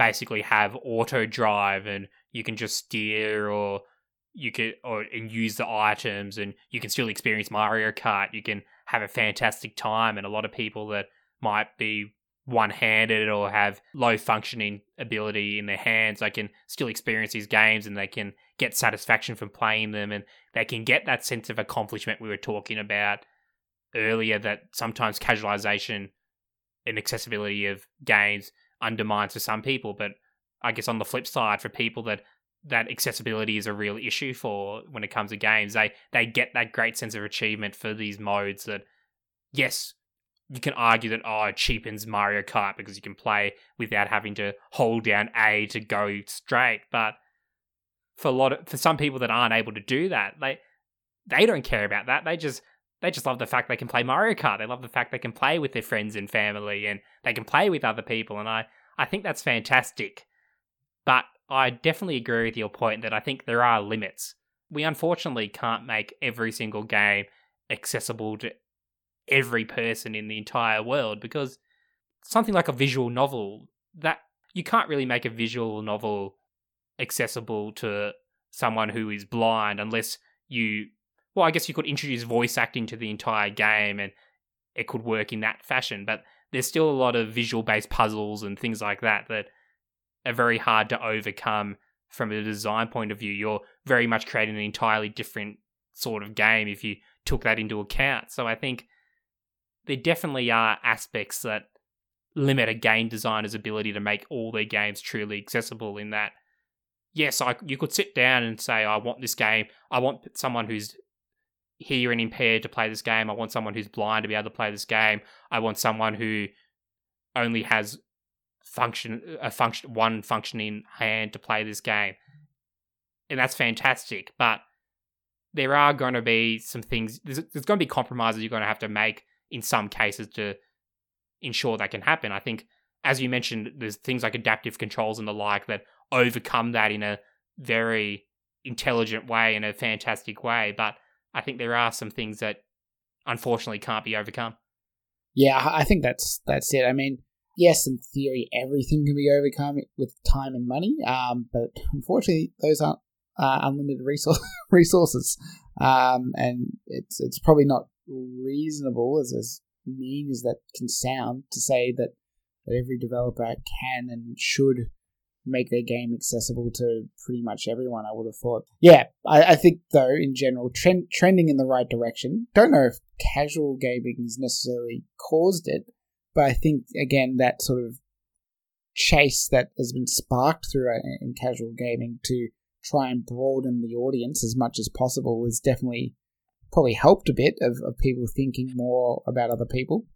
basically have auto drive and you can just steer or you can or and use the items and you can still experience Mario Kart. You can have a fantastic time and a lot of people that might be one-handed or have low functioning ability in their hands they can still experience these games and they can get satisfaction from playing them and they can get that sense of accomplishment we were talking about earlier that sometimes casualization and accessibility of games undermines for some people but i guess on the flip side for people that that accessibility is a real issue for when it comes to games. They they get that great sense of achievement for these modes that yes, you can argue that oh it cheapens Mario Kart because you can play without having to hold down A to go straight. But for a lot of for some people that aren't able to do that, they they don't care about that. They just they just love the fact they can play Mario Kart. They love the fact they can play with their friends and family and they can play with other people. And I, I think that's fantastic. But I definitely agree with your point that I think there are limits. We unfortunately can't make every single game accessible to every person in the entire world because something like a visual novel that you can't really make a visual novel accessible to someone who is blind unless you well I guess you could introduce voice acting to the entire game and it could work in that fashion but there's still a lot of visual based puzzles and things like that that are very hard to overcome from a design point of view. You're very much creating an entirely different sort of game if you took that into account. So I think there definitely are aspects that limit a game designer's ability to make all their games truly accessible in that yes, I you could sit down and say I want this game. I want someone who's hearing impaired to play this game. I want someone who's blind to be able to play this game. I want someone who only has function a function one functioning hand to play this game and that's fantastic but there are going to be some things there's, there's going to be compromises you're going to have to make in some cases to ensure that can happen i think as you mentioned there's things like adaptive controls and the like that overcome that in a very intelligent way in a fantastic way but i think there are some things that unfortunately can't be overcome. Yeah i think that's that's it. I mean yes, in theory, everything can be overcome with time and money, um, but unfortunately, those aren't uh, unlimited resource- resources, um, and it's it's probably not reasonable as as mean as that can sound to say that that every developer can and should make their game accessible to pretty much everyone. I would have thought. Yeah, I, I think though in general, trend, trending in the right direction. Don't know if casual gaming has necessarily caused it, but I think again that sort of chase that has been sparked through uh, in casual gaming to try and broaden the audience as much as possible has definitely probably helped a bit of, of people thinking more about other people.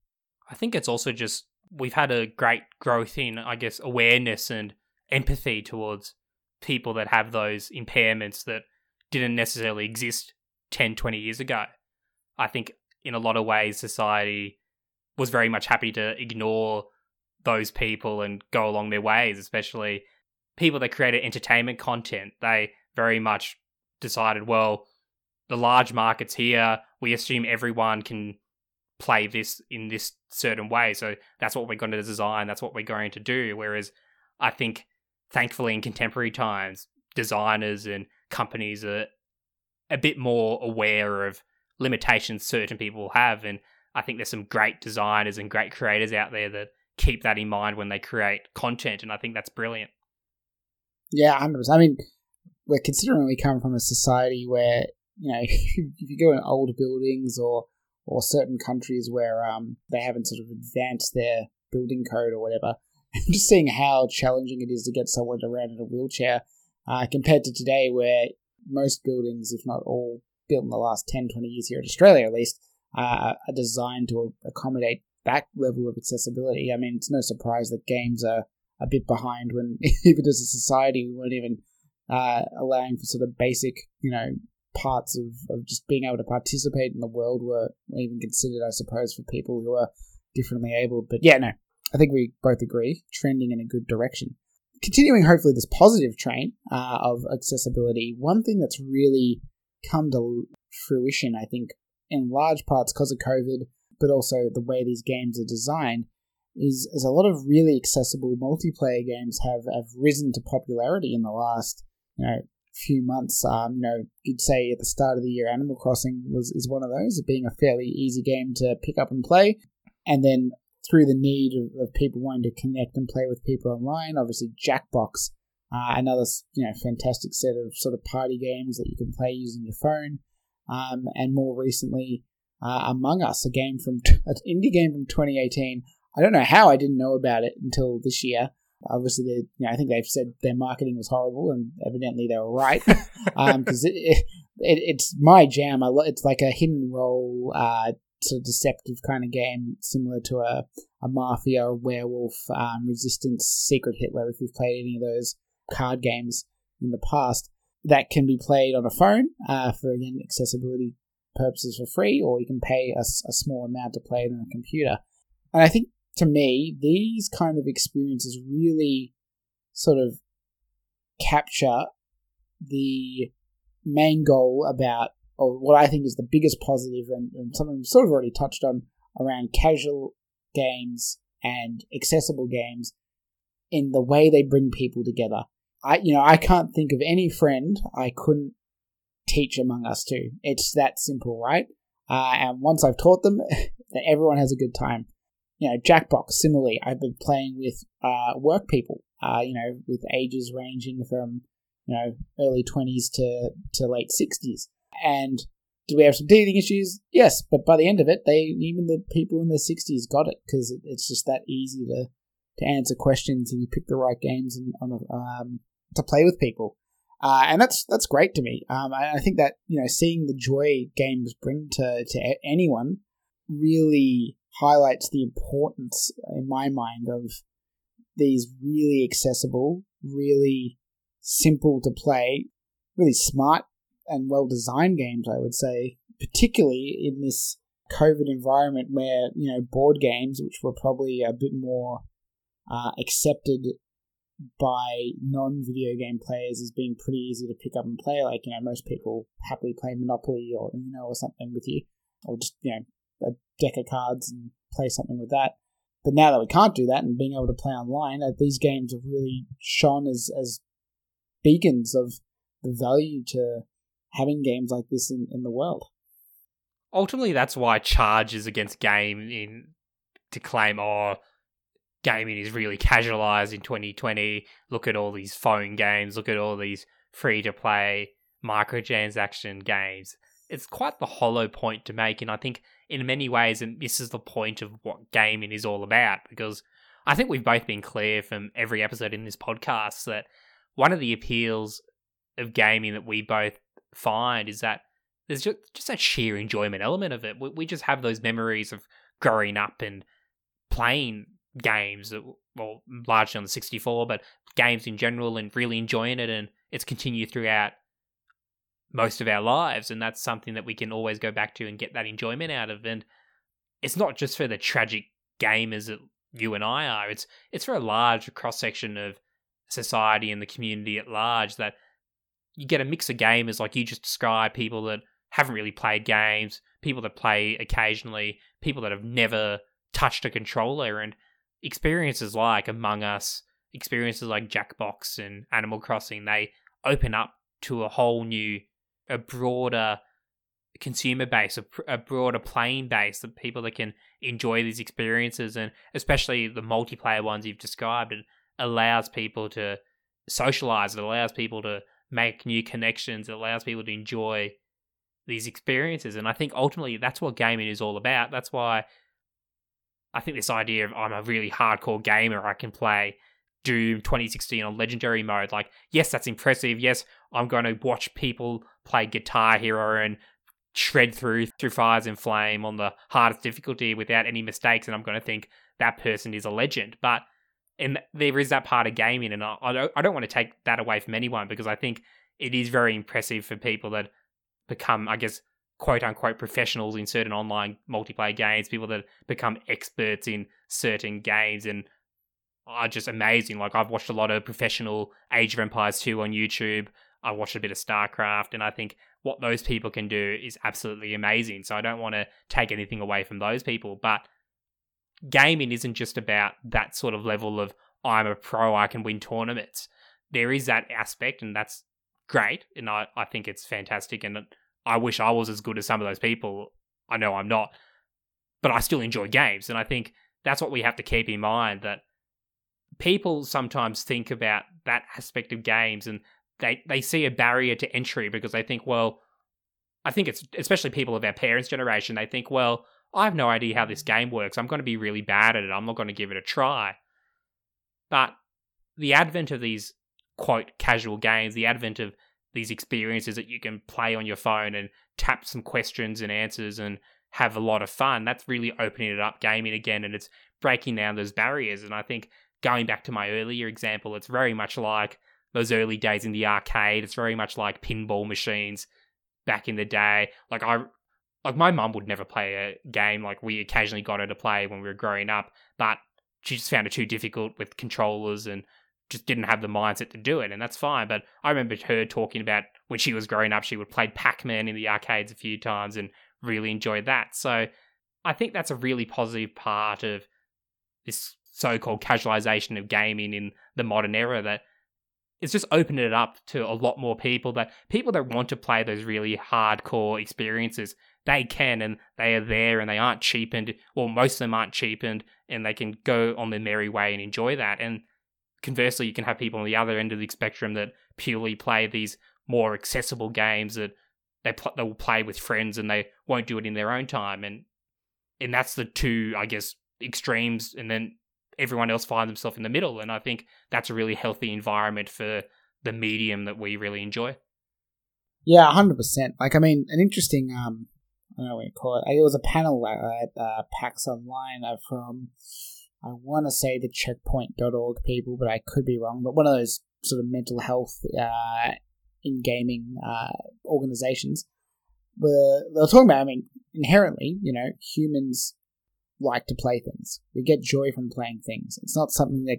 I think it's also just we've had a great growth in, I guess, awareness and empathy towards people that have those impairments that didn't necessarily exist 10, 20 years ago. I think in a lot of ways, society was very much happy to ignore those people and go along their ways, especially people that created entertainment content, they very much decided, well, the large markets here, we assume everyone can play this in this certain way. So that's what we're going to design, that's what we're going to do. Whereas I think, thankfully, in contemporary times, designers and companies are a bit more aware of limitations certain people have. And I think there's some great designers and great creators out there that keep that in mind when they create content. And I think that's brilliant. Yeah, 100%. I mean, we're considering we come from a society where, you know, if you go in old buildings or or certain countries where um, they haven't sort of advanced their building code or whatever, just seeing how challenging it is to get someone around in a wheelchair uh, compared to today where most buildings, if not all, built in the last 10, 20 years here in Australia at least, uh, are designed to accommodate that level of accessibility. I mean, it's no surprise that games are a bit behind when, even as a society, we weren't even uh, allowing for sort of basic, you know, parts of, of just being able to participate in the world were even considered, I suppose, for people who are differently able. But yeah, no, I think we both agree, trending in a good direction continuing hopefully this positive train uh, of accessibility, one thing that's really come to fruition, I think, in large parts because of COVID, but also the way these games are designed, is, is a lot of really accessible multiplayer games have, have risen to popularity in the last you know few months. Um, you know, you'd say at the start of the year, Animal Crossing was is one of those, being a fairly easy game to pick up and play, and then through the need of, of, people wanting to connect and play with people online. Obviously, Jackbox, uh, another you know fantastic set of sort of party games that you can play using your phone, um, and more recently, uh, Among Us, a game from an indie game from 2018. I don't know how I didn't know about it until this year. Obviously, they, you know, I think they've said their marketing was horrible, and evidently they were right because um, it, it, it, it's my jam. I lo- it's like a hidden role uh, sort of deceptive kind of game, similar to a, a mafia, or werewolf, um, resistance, secret Hitler. If you've played any of those card games in the past, that can be played on a phone uh, for again accessibility purposes for free, or you can pay a, a small amount to play it on a computer. And I think to me, these kind of experiences really sort of capture the main goal about or what I think is the biggest positive, and, and something we've sort of already touched on around casual games and accessible games in the way they bring people together. I, you know, I can't think of any friend I couldn't teach Among Us to. It's that simple, right? Uh, and once I've taught them, that everyone has a good time. You know, Jackbox, similarly, I've been playing with uh, work people, uh, you know, with ages ranging from, you know, early 20s to, to late 60s. And do we have some teething issues? Yes, but by the end of it, they even the people in their sixties got it because it, it's just that easy to to answer questions and you pick the right games and um, to play with people. Uh, and that's that's great to me. Um, I, I, think that you know seeing the joy games bring to to anyone really highlights the importance, in my mind, of these really accessible, really simple to play, really smart and well designed games, I would say, particularly in this COVID environment where, you know, board games, which were probably a bit more uh, accepted by non video game players as being pretty easy to pick up and play. Like, you know, most people happily play Monopoly or Uno or something with you, or just, you know, a deck of cards and play something with that. But now that we can't do that and being able to play online, uh, these games have really shone as, as beacons of the value to having games like this in, in the world. Ultimately, that's why charges against gaming to claim, oh, gaming is really casualized in 2020. Look at all these phone games. Look at all these free to play microtransaction games. It's quite the hollow point to make, and I think in many ways, this is the point of what gaming is all about, because I think we've both been clear from every episode in this podcast that one of the appeals of gaming that we both find is that there's just just a sheer enjoyment element of it. We, we just have those memories of growing up and playing games, well, largely on the 64, but games in general, and really enjoying it, and it's continued throughout most of our lives, and that's something that we can always go back to and get that enjoyment out of. And it's not just for the tragic gamers that you and I are; it's it's for a large cross section of society and the community at large that you get a mix of gamers like you just described, people that haven't really played games, people that play occasionally, people that have never touched a controller, and experiences like Among Us, experiences like Jackbox and Animal Crossing, they open up to a whole new, a broader consumer base, a, a broader playing base of people that can enjoy these experiences, and especially the multiplayer ones you've described. It allows people to socialize. It allows people to make new connections. It allows people to enjoy these experiences. And I think ultimately that's what gaming is all about. That's why I think this idea of I'm a really hardcore gamer, I can play Doom 2016 on legendary mode. Like, yes, that's impressive. Yes, I'm going to watch people play Guitar Hero and shred through through fires and flame on the hardest difficulty without any mistakes, and I'm going to think that person is a legend. But and there is that part of gaming, and I, I don't I don't want to take that away from anyone because I think it is very impressive for people that become, I guess, quote unquote professionals in certain online multiplayer games, people that become experts in certain games and are just amazing. Like I've watched a lot of professional Age of Empires 2 on YouTube. I watched a bit of StarCraft and I think what those people can do is absolutely amazing. So I don't want to take anything away from those people, but gaming isn't just about that sort of level of I'm a pro, I can win tournaments. There is that aspect and that's great and I, I think it's fantastic and I wish I was as good as some of those people. I know I'm not, but I still enjoy games and I think that's what we have to keep in mind that people sometimes think about that aspect of games and they, they see a barrier to entry because they think, well, I think it's especially people of our parents' generation, they think, well, I have no idea how this game works. I'm going to be really bad at it. I'm not going to give it a try. But the advent of these quote casual games, the advent of these experiences that you can play on your phone and tap some questions and answers and have a lot of fun, that's really opening it up gaming again and it's breaking down those barriers. And I think going back to my earlier example, it's very much like those early days in the arcade. It's very much like pinball machines back in the day. Like I like my mum would never play a game like we occasionally got her to play when we were growing up, but she just found it too difficult with controllers and just didn't have the mindset to do it, and that's fine. But I remember her talking about when she was growing up, she would play Pac Man in the arcades a few times and really enjoyed that. So I think that's a really positive part of this so called casualization of gaming in the modern era that it's just opened it up to a lot more people that people that want to play those really hardcore experiences they can and they are there and they aren't cheapened or most of them aren't cheapened and they can go on their merry way and enjoy that and conversely you can have people on the other end of the spectrum that purely play these more accessible games that they pl- they will play with friends and they won't do it in their own time and and that's the two i guess extremes and then everyone else finds themselves in the middle. And I think that's a really healthy environment for the medium that we really enjoy. Yeah, hundred percent. Like, I mean, an interesting um, I don't know what you call it. It was a panel at uh, PAX Online uh, from I want to say the Checkpoint.org people, but I could be wrong. But one of those sort of mental health uh, in gaming uh, organizations. Where they were talking about, I mean, inherently, you know, humans like to play things. We get joy from playing things. It's not something that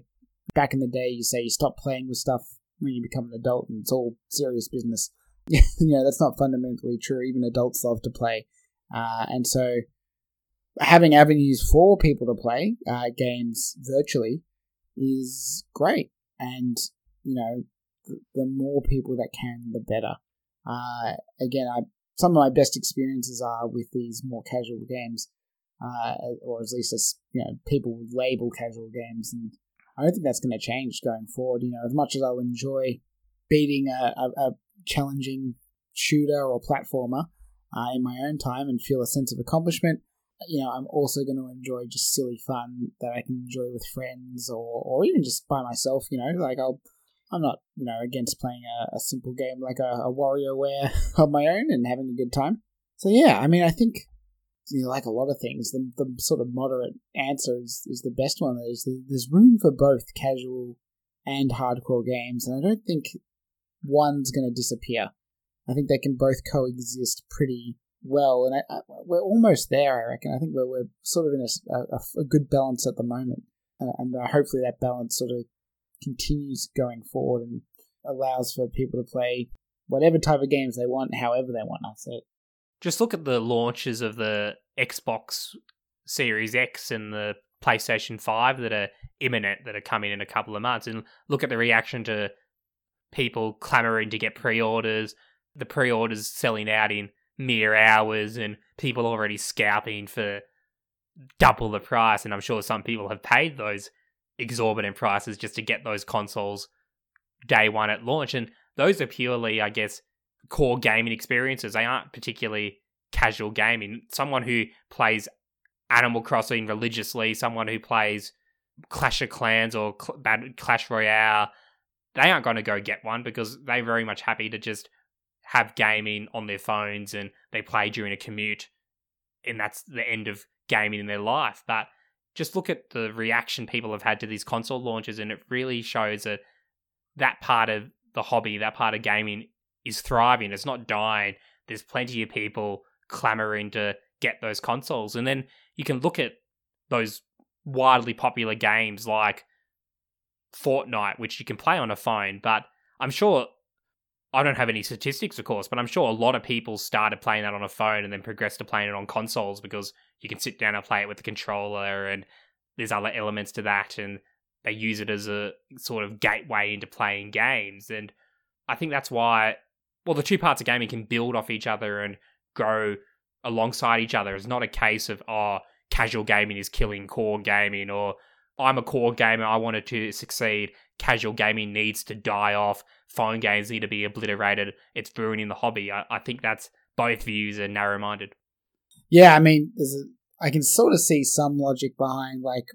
back in the day you say you stop playing with stuff when you become an adult and it's all serious business. you know, that's not fundamentally true. Even adults love to play. Uh, and so having avenues for people to play uh, games virtually is great. And, you know, the, more people that can, the better. Uh, again, I, some of my best experiences are with these more casual games uh, or at least as you know people label casual games, and I don't think that's going to change going forward. You know, as much as I'll enjoy beating a, a, a challenging shooter or platformer uh, in my own time and feel a sense of accomplishment, you know, I'm also going to enjoy just silly fun that I can enjoy with friends or, or even just by myself. You know, like I'll, I'm not, you know, against playing a, a simple game like a, a WarioWare on my own and having a good time. So yeah, I mean, I think you know, like a lot of things, the, the sort of moderate answer is, is the best one. There's, there's room for both casual and hardcore games, and I don't think one's going to disappear. I think they can both coexist pretty well, and I, I, we're almost there. I reckon. I think we're we're sort of in a, a, a good balance at the moment, uh, and uh, hopefully that balance sort of continues going forward and allows for people to play whatever type of games they want, however they want. That's it. Just look at the launches of the Xbox Series X and the PlayStation 5 that are imminent, that are coming in a couple of months, and look at the reaction to people clamoring to get pre orders, the pre orders selling out in mere hours, and people already scalping for double the price. And I'm sure some people have paid those exorbitant prices just to get those consoles day one at launch. And those are purely, I guess, core gaming experiences. They aren't particularly casual gaming. Someone who plays Animal Crossing religiously, someone who plays Clash of Clans or Clash Royale, they aren't going to go get one because they're very much happy to just have gaming on their phones and they play during a commute, and that's the end of gaming in their life. But just look at the reaction people have had to these console launches, and it really shows that that part of the hobby, that part of gaming, is thriving. It's not dying. There's plenty of people clamoring to get those consoles, and then you can look at those widely popular games like Fortnite, which you can play on a phone, but I'm sure I don't have any statistics, of course, but I'm sure a lot of people started playing that on a phone and then progressed to playing it on consoles because you can sit down and play it with the controller and there's other elements to that and they use it as a sort of gateway into playing games. And I think that's why, well, the two parts of gaming can build off each other and grow alongside each other. It's not a case of, oh, casual gaming is killing core gaming or I'm a core gamer, I wanted to succeed. Casual gaming needs to die off. Phone games need to be obliterated. It's ruining the hobby. I, I think that's both views are narrow minded. Yeah, I mean, a, I can sort of see some logic behind, like,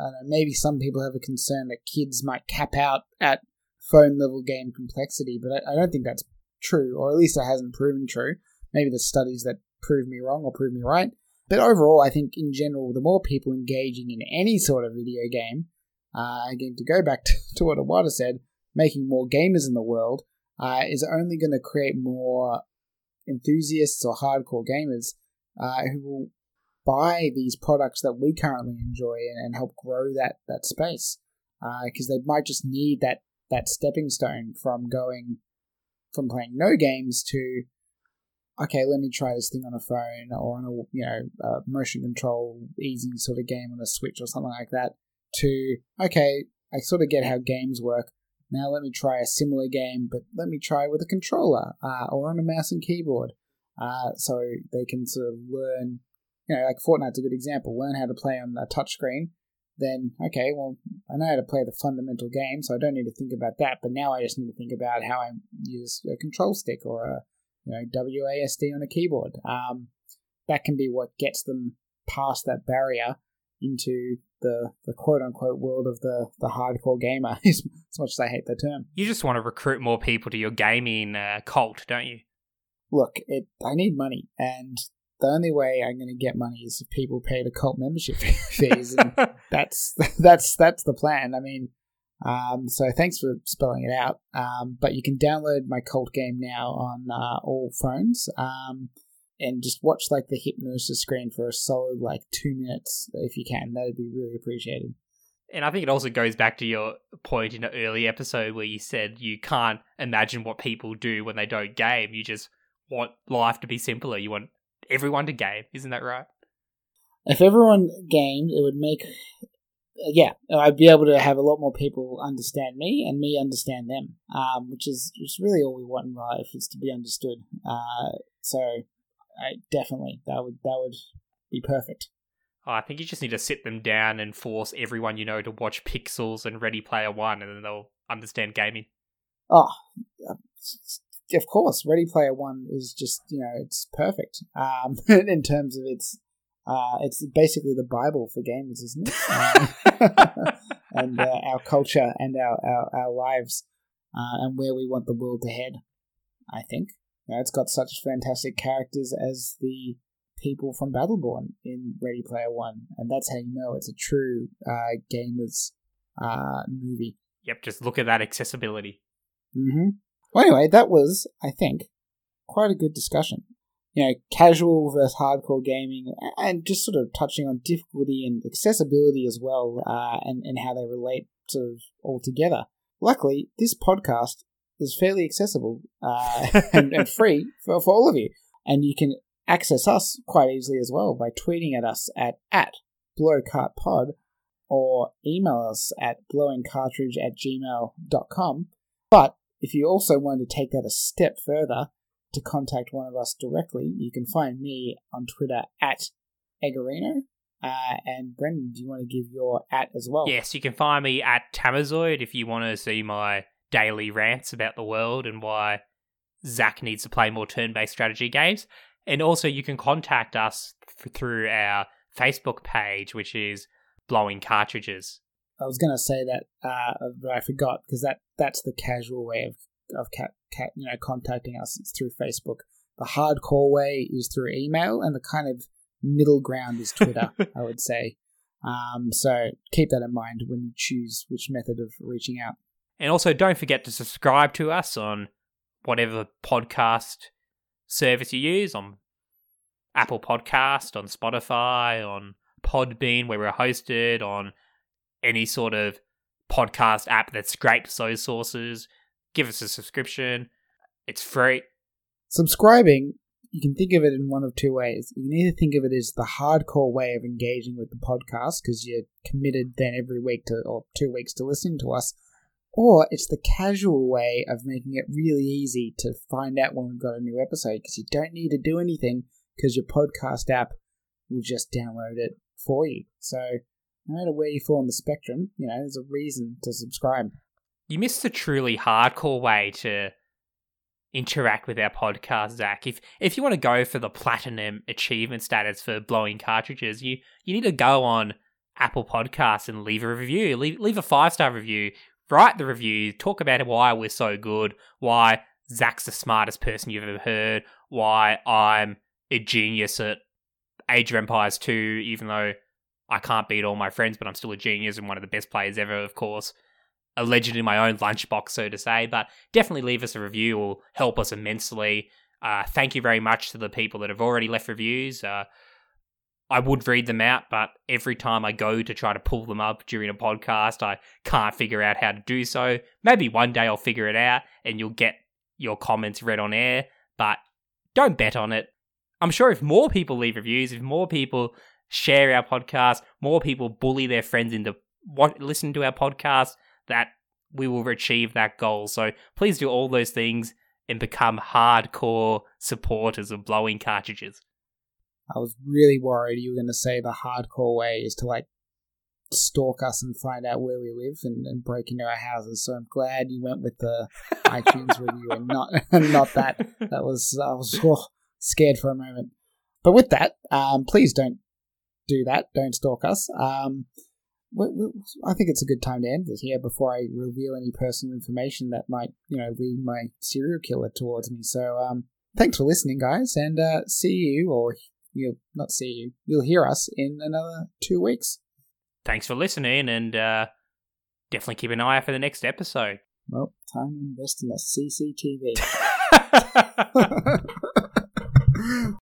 know, maybe some people have a concern that kids might cap out at phone level game complexity, but I, I don't think that's true, or at least it hasn't proven true. Maybe the studies that prove me wrong or prove me right. But overall, I think in general, the more people engaging in any sort of video game, uh, again, to go back to, to what Iwata said, making more gamers in the world uh, is only going to create more enthusiasts or hardcore gamers uh, who will buy these products that we currently enjoy and, and help grow that that space because uh, they might just need that that stepping stone from going from playing no games to okay, let me try this thing on a phone or on a you know motion control easy sort of game on a Switch or something like that. To okay, I sort of get how games work. Now let me try a similar game, but let me try with a controller uh, or on a mouse and keyboard, uh, so they can sort of learn. You know, like Fortnite's a good example. Learn how to play on a touchscreen. Then okay, well I know how to play the fundamental game, so I don't need to think about that. But now I just need to think about how I use a control stick or a you know, WASD on a keyboard. Um, that can be what gets them past that barrier into the, the quote unquote world of the, the hardcore gamer, as much as I hate the term. You just want to recruit more people to your gaming uh, cult, don't you? Look, it, I need money, and the only way I'm going to get money is if people pay the cult membership fees, and that's that's that's the plan. I mean, um, so thanks for spelling it out. Um, but you can download my cult game now on uh, all phones. Um, and just watch like the hypnosis screen for a solid like two minutes if you can. That'd be really appreciated. And I think it also goes back to your point in an early episode where you said you can't imagine what people do when they don't game. You just want life to be simpler. You want everyone to game. Isn't that right? If everyone gamed, it would make yeah, I'd be able to have a lot more people understand me and me understand them, um, which is which really all we want in life is to be understood. Uh, so, I definitely that would that would be perfect. Oh, I think you just need to sit them down and force everyone you know to watch Pixels and Ready Player One, and then they'll understand gaming. Oh, of course, Ready Player One is just you know it's perfect um, in terms of its uh, it's basically the Bible for gamers, isn't it? Um, and uh, our culture and our, our, our lives uh, and where we want the world to head, I think. You know, it's got such fantastic characters as the people from Battleborn in Ready Player One, and that's how you know it's a true uh, gamers uh, movie. Yep, just look at that accessibility. Mm-hmm. Well, anyway, that was, I think, quite a good discussion you know, casual versus hardcore gaming, and just sort of touching on difficulty and accessibility as well, uh, and, and how they relate sort of all together. Luckily, this podcast is fairly accessible uh, and, and, free for, for all of you. And you can access us quite easily as well by tweeting at us at, at blowcartpod or email us at blowingcartridge at gmail.com. But if you also want to take that a step further to contact one of us directly, you can find me on Twitter at Eggerino. Uh, and Brendan, do you want to give your at as well? Yes, you can find me at Tamazoid if you want to see my daily rants about the world and why Zach needs to play more turn based strategy games. And also, you can contact us through our Facebook page, which is Blowing Cartridges. I was going to say that, uh, but I forgot because that, that's the casual way of of cat, you know contacting us. It's through Facebook. The hardcore way is through email, and the kind of middle ground is Twitter. I would say. Um, so keep that in mind when you choose which method of reaching out. And also, don't forget to subscribe to us on whatever podcast service you use on Apple Podcast, on Spotify, on Podbean, where we're hosted, on any sort of podcast app that scrapes those sources. Give us a subscription. It's free. Subscribing, you can think of it in one of two ways. You can either think of it as the hardcore way of engaging with the podcast because you're committed then every week to or two weeks to listening to us, or it's the casual way of making it really easy to find out when we've got a new episode because you don't need to do anything because your podcast app will just download it for you. So no matter where you fall on the spectrum, you know, there's a reason to subscribe. You missed the truly hardcore way to interact with our podcast, Zach. If if you want to go for the platinum achievement status for blowing cartridges, you you need to go on Apple Podcasts and leave a review. Leave leave a five star review write the review, talk about why we're so good, why Zach's the smartest person you've ever heard, why I'm a genius at Age of Empires 2, even though I can't beat all my friends, but I'm still a genius and one of the best players ever, of course. A legend in my own lunchbox, so to say. But definitely leave us a review, will help us immensely. Uh, thank you very much to the people that have already left reviews. Uh, I would read them out, but every time I go to try to pull them up during a podcast, I can't figure out how to do so. Maybe one day I'll figure it out and you'll get your comments read on air, but don't bet on it. I'm sure if more people leave reviews, if more people share our podcast, more people bully their friends into what listen to our podcast, that we will achieve that goal. So please do all those things and become hardcore supporters of blowing cartridges. I was really worried you were going to say the hardcore way is to like stalk us and find out where we live and, and break into our houses. So I'm glad you went with the iTunes review and not not that. That was I was oh, scared for a moment. But with that, um, please don't do that. Don't stalk us. Um, I think it's a good time to end this here before I reveal any personal information that might, you know, lead my serial killer towards me. So, um, thanks for listening, guys, and uh, see you or you'll not see you. You'll hear us in another two weeks. Thanks for listening, and uh, definitely keep an eye out for the next episode. Well, time to invest in a CCTV.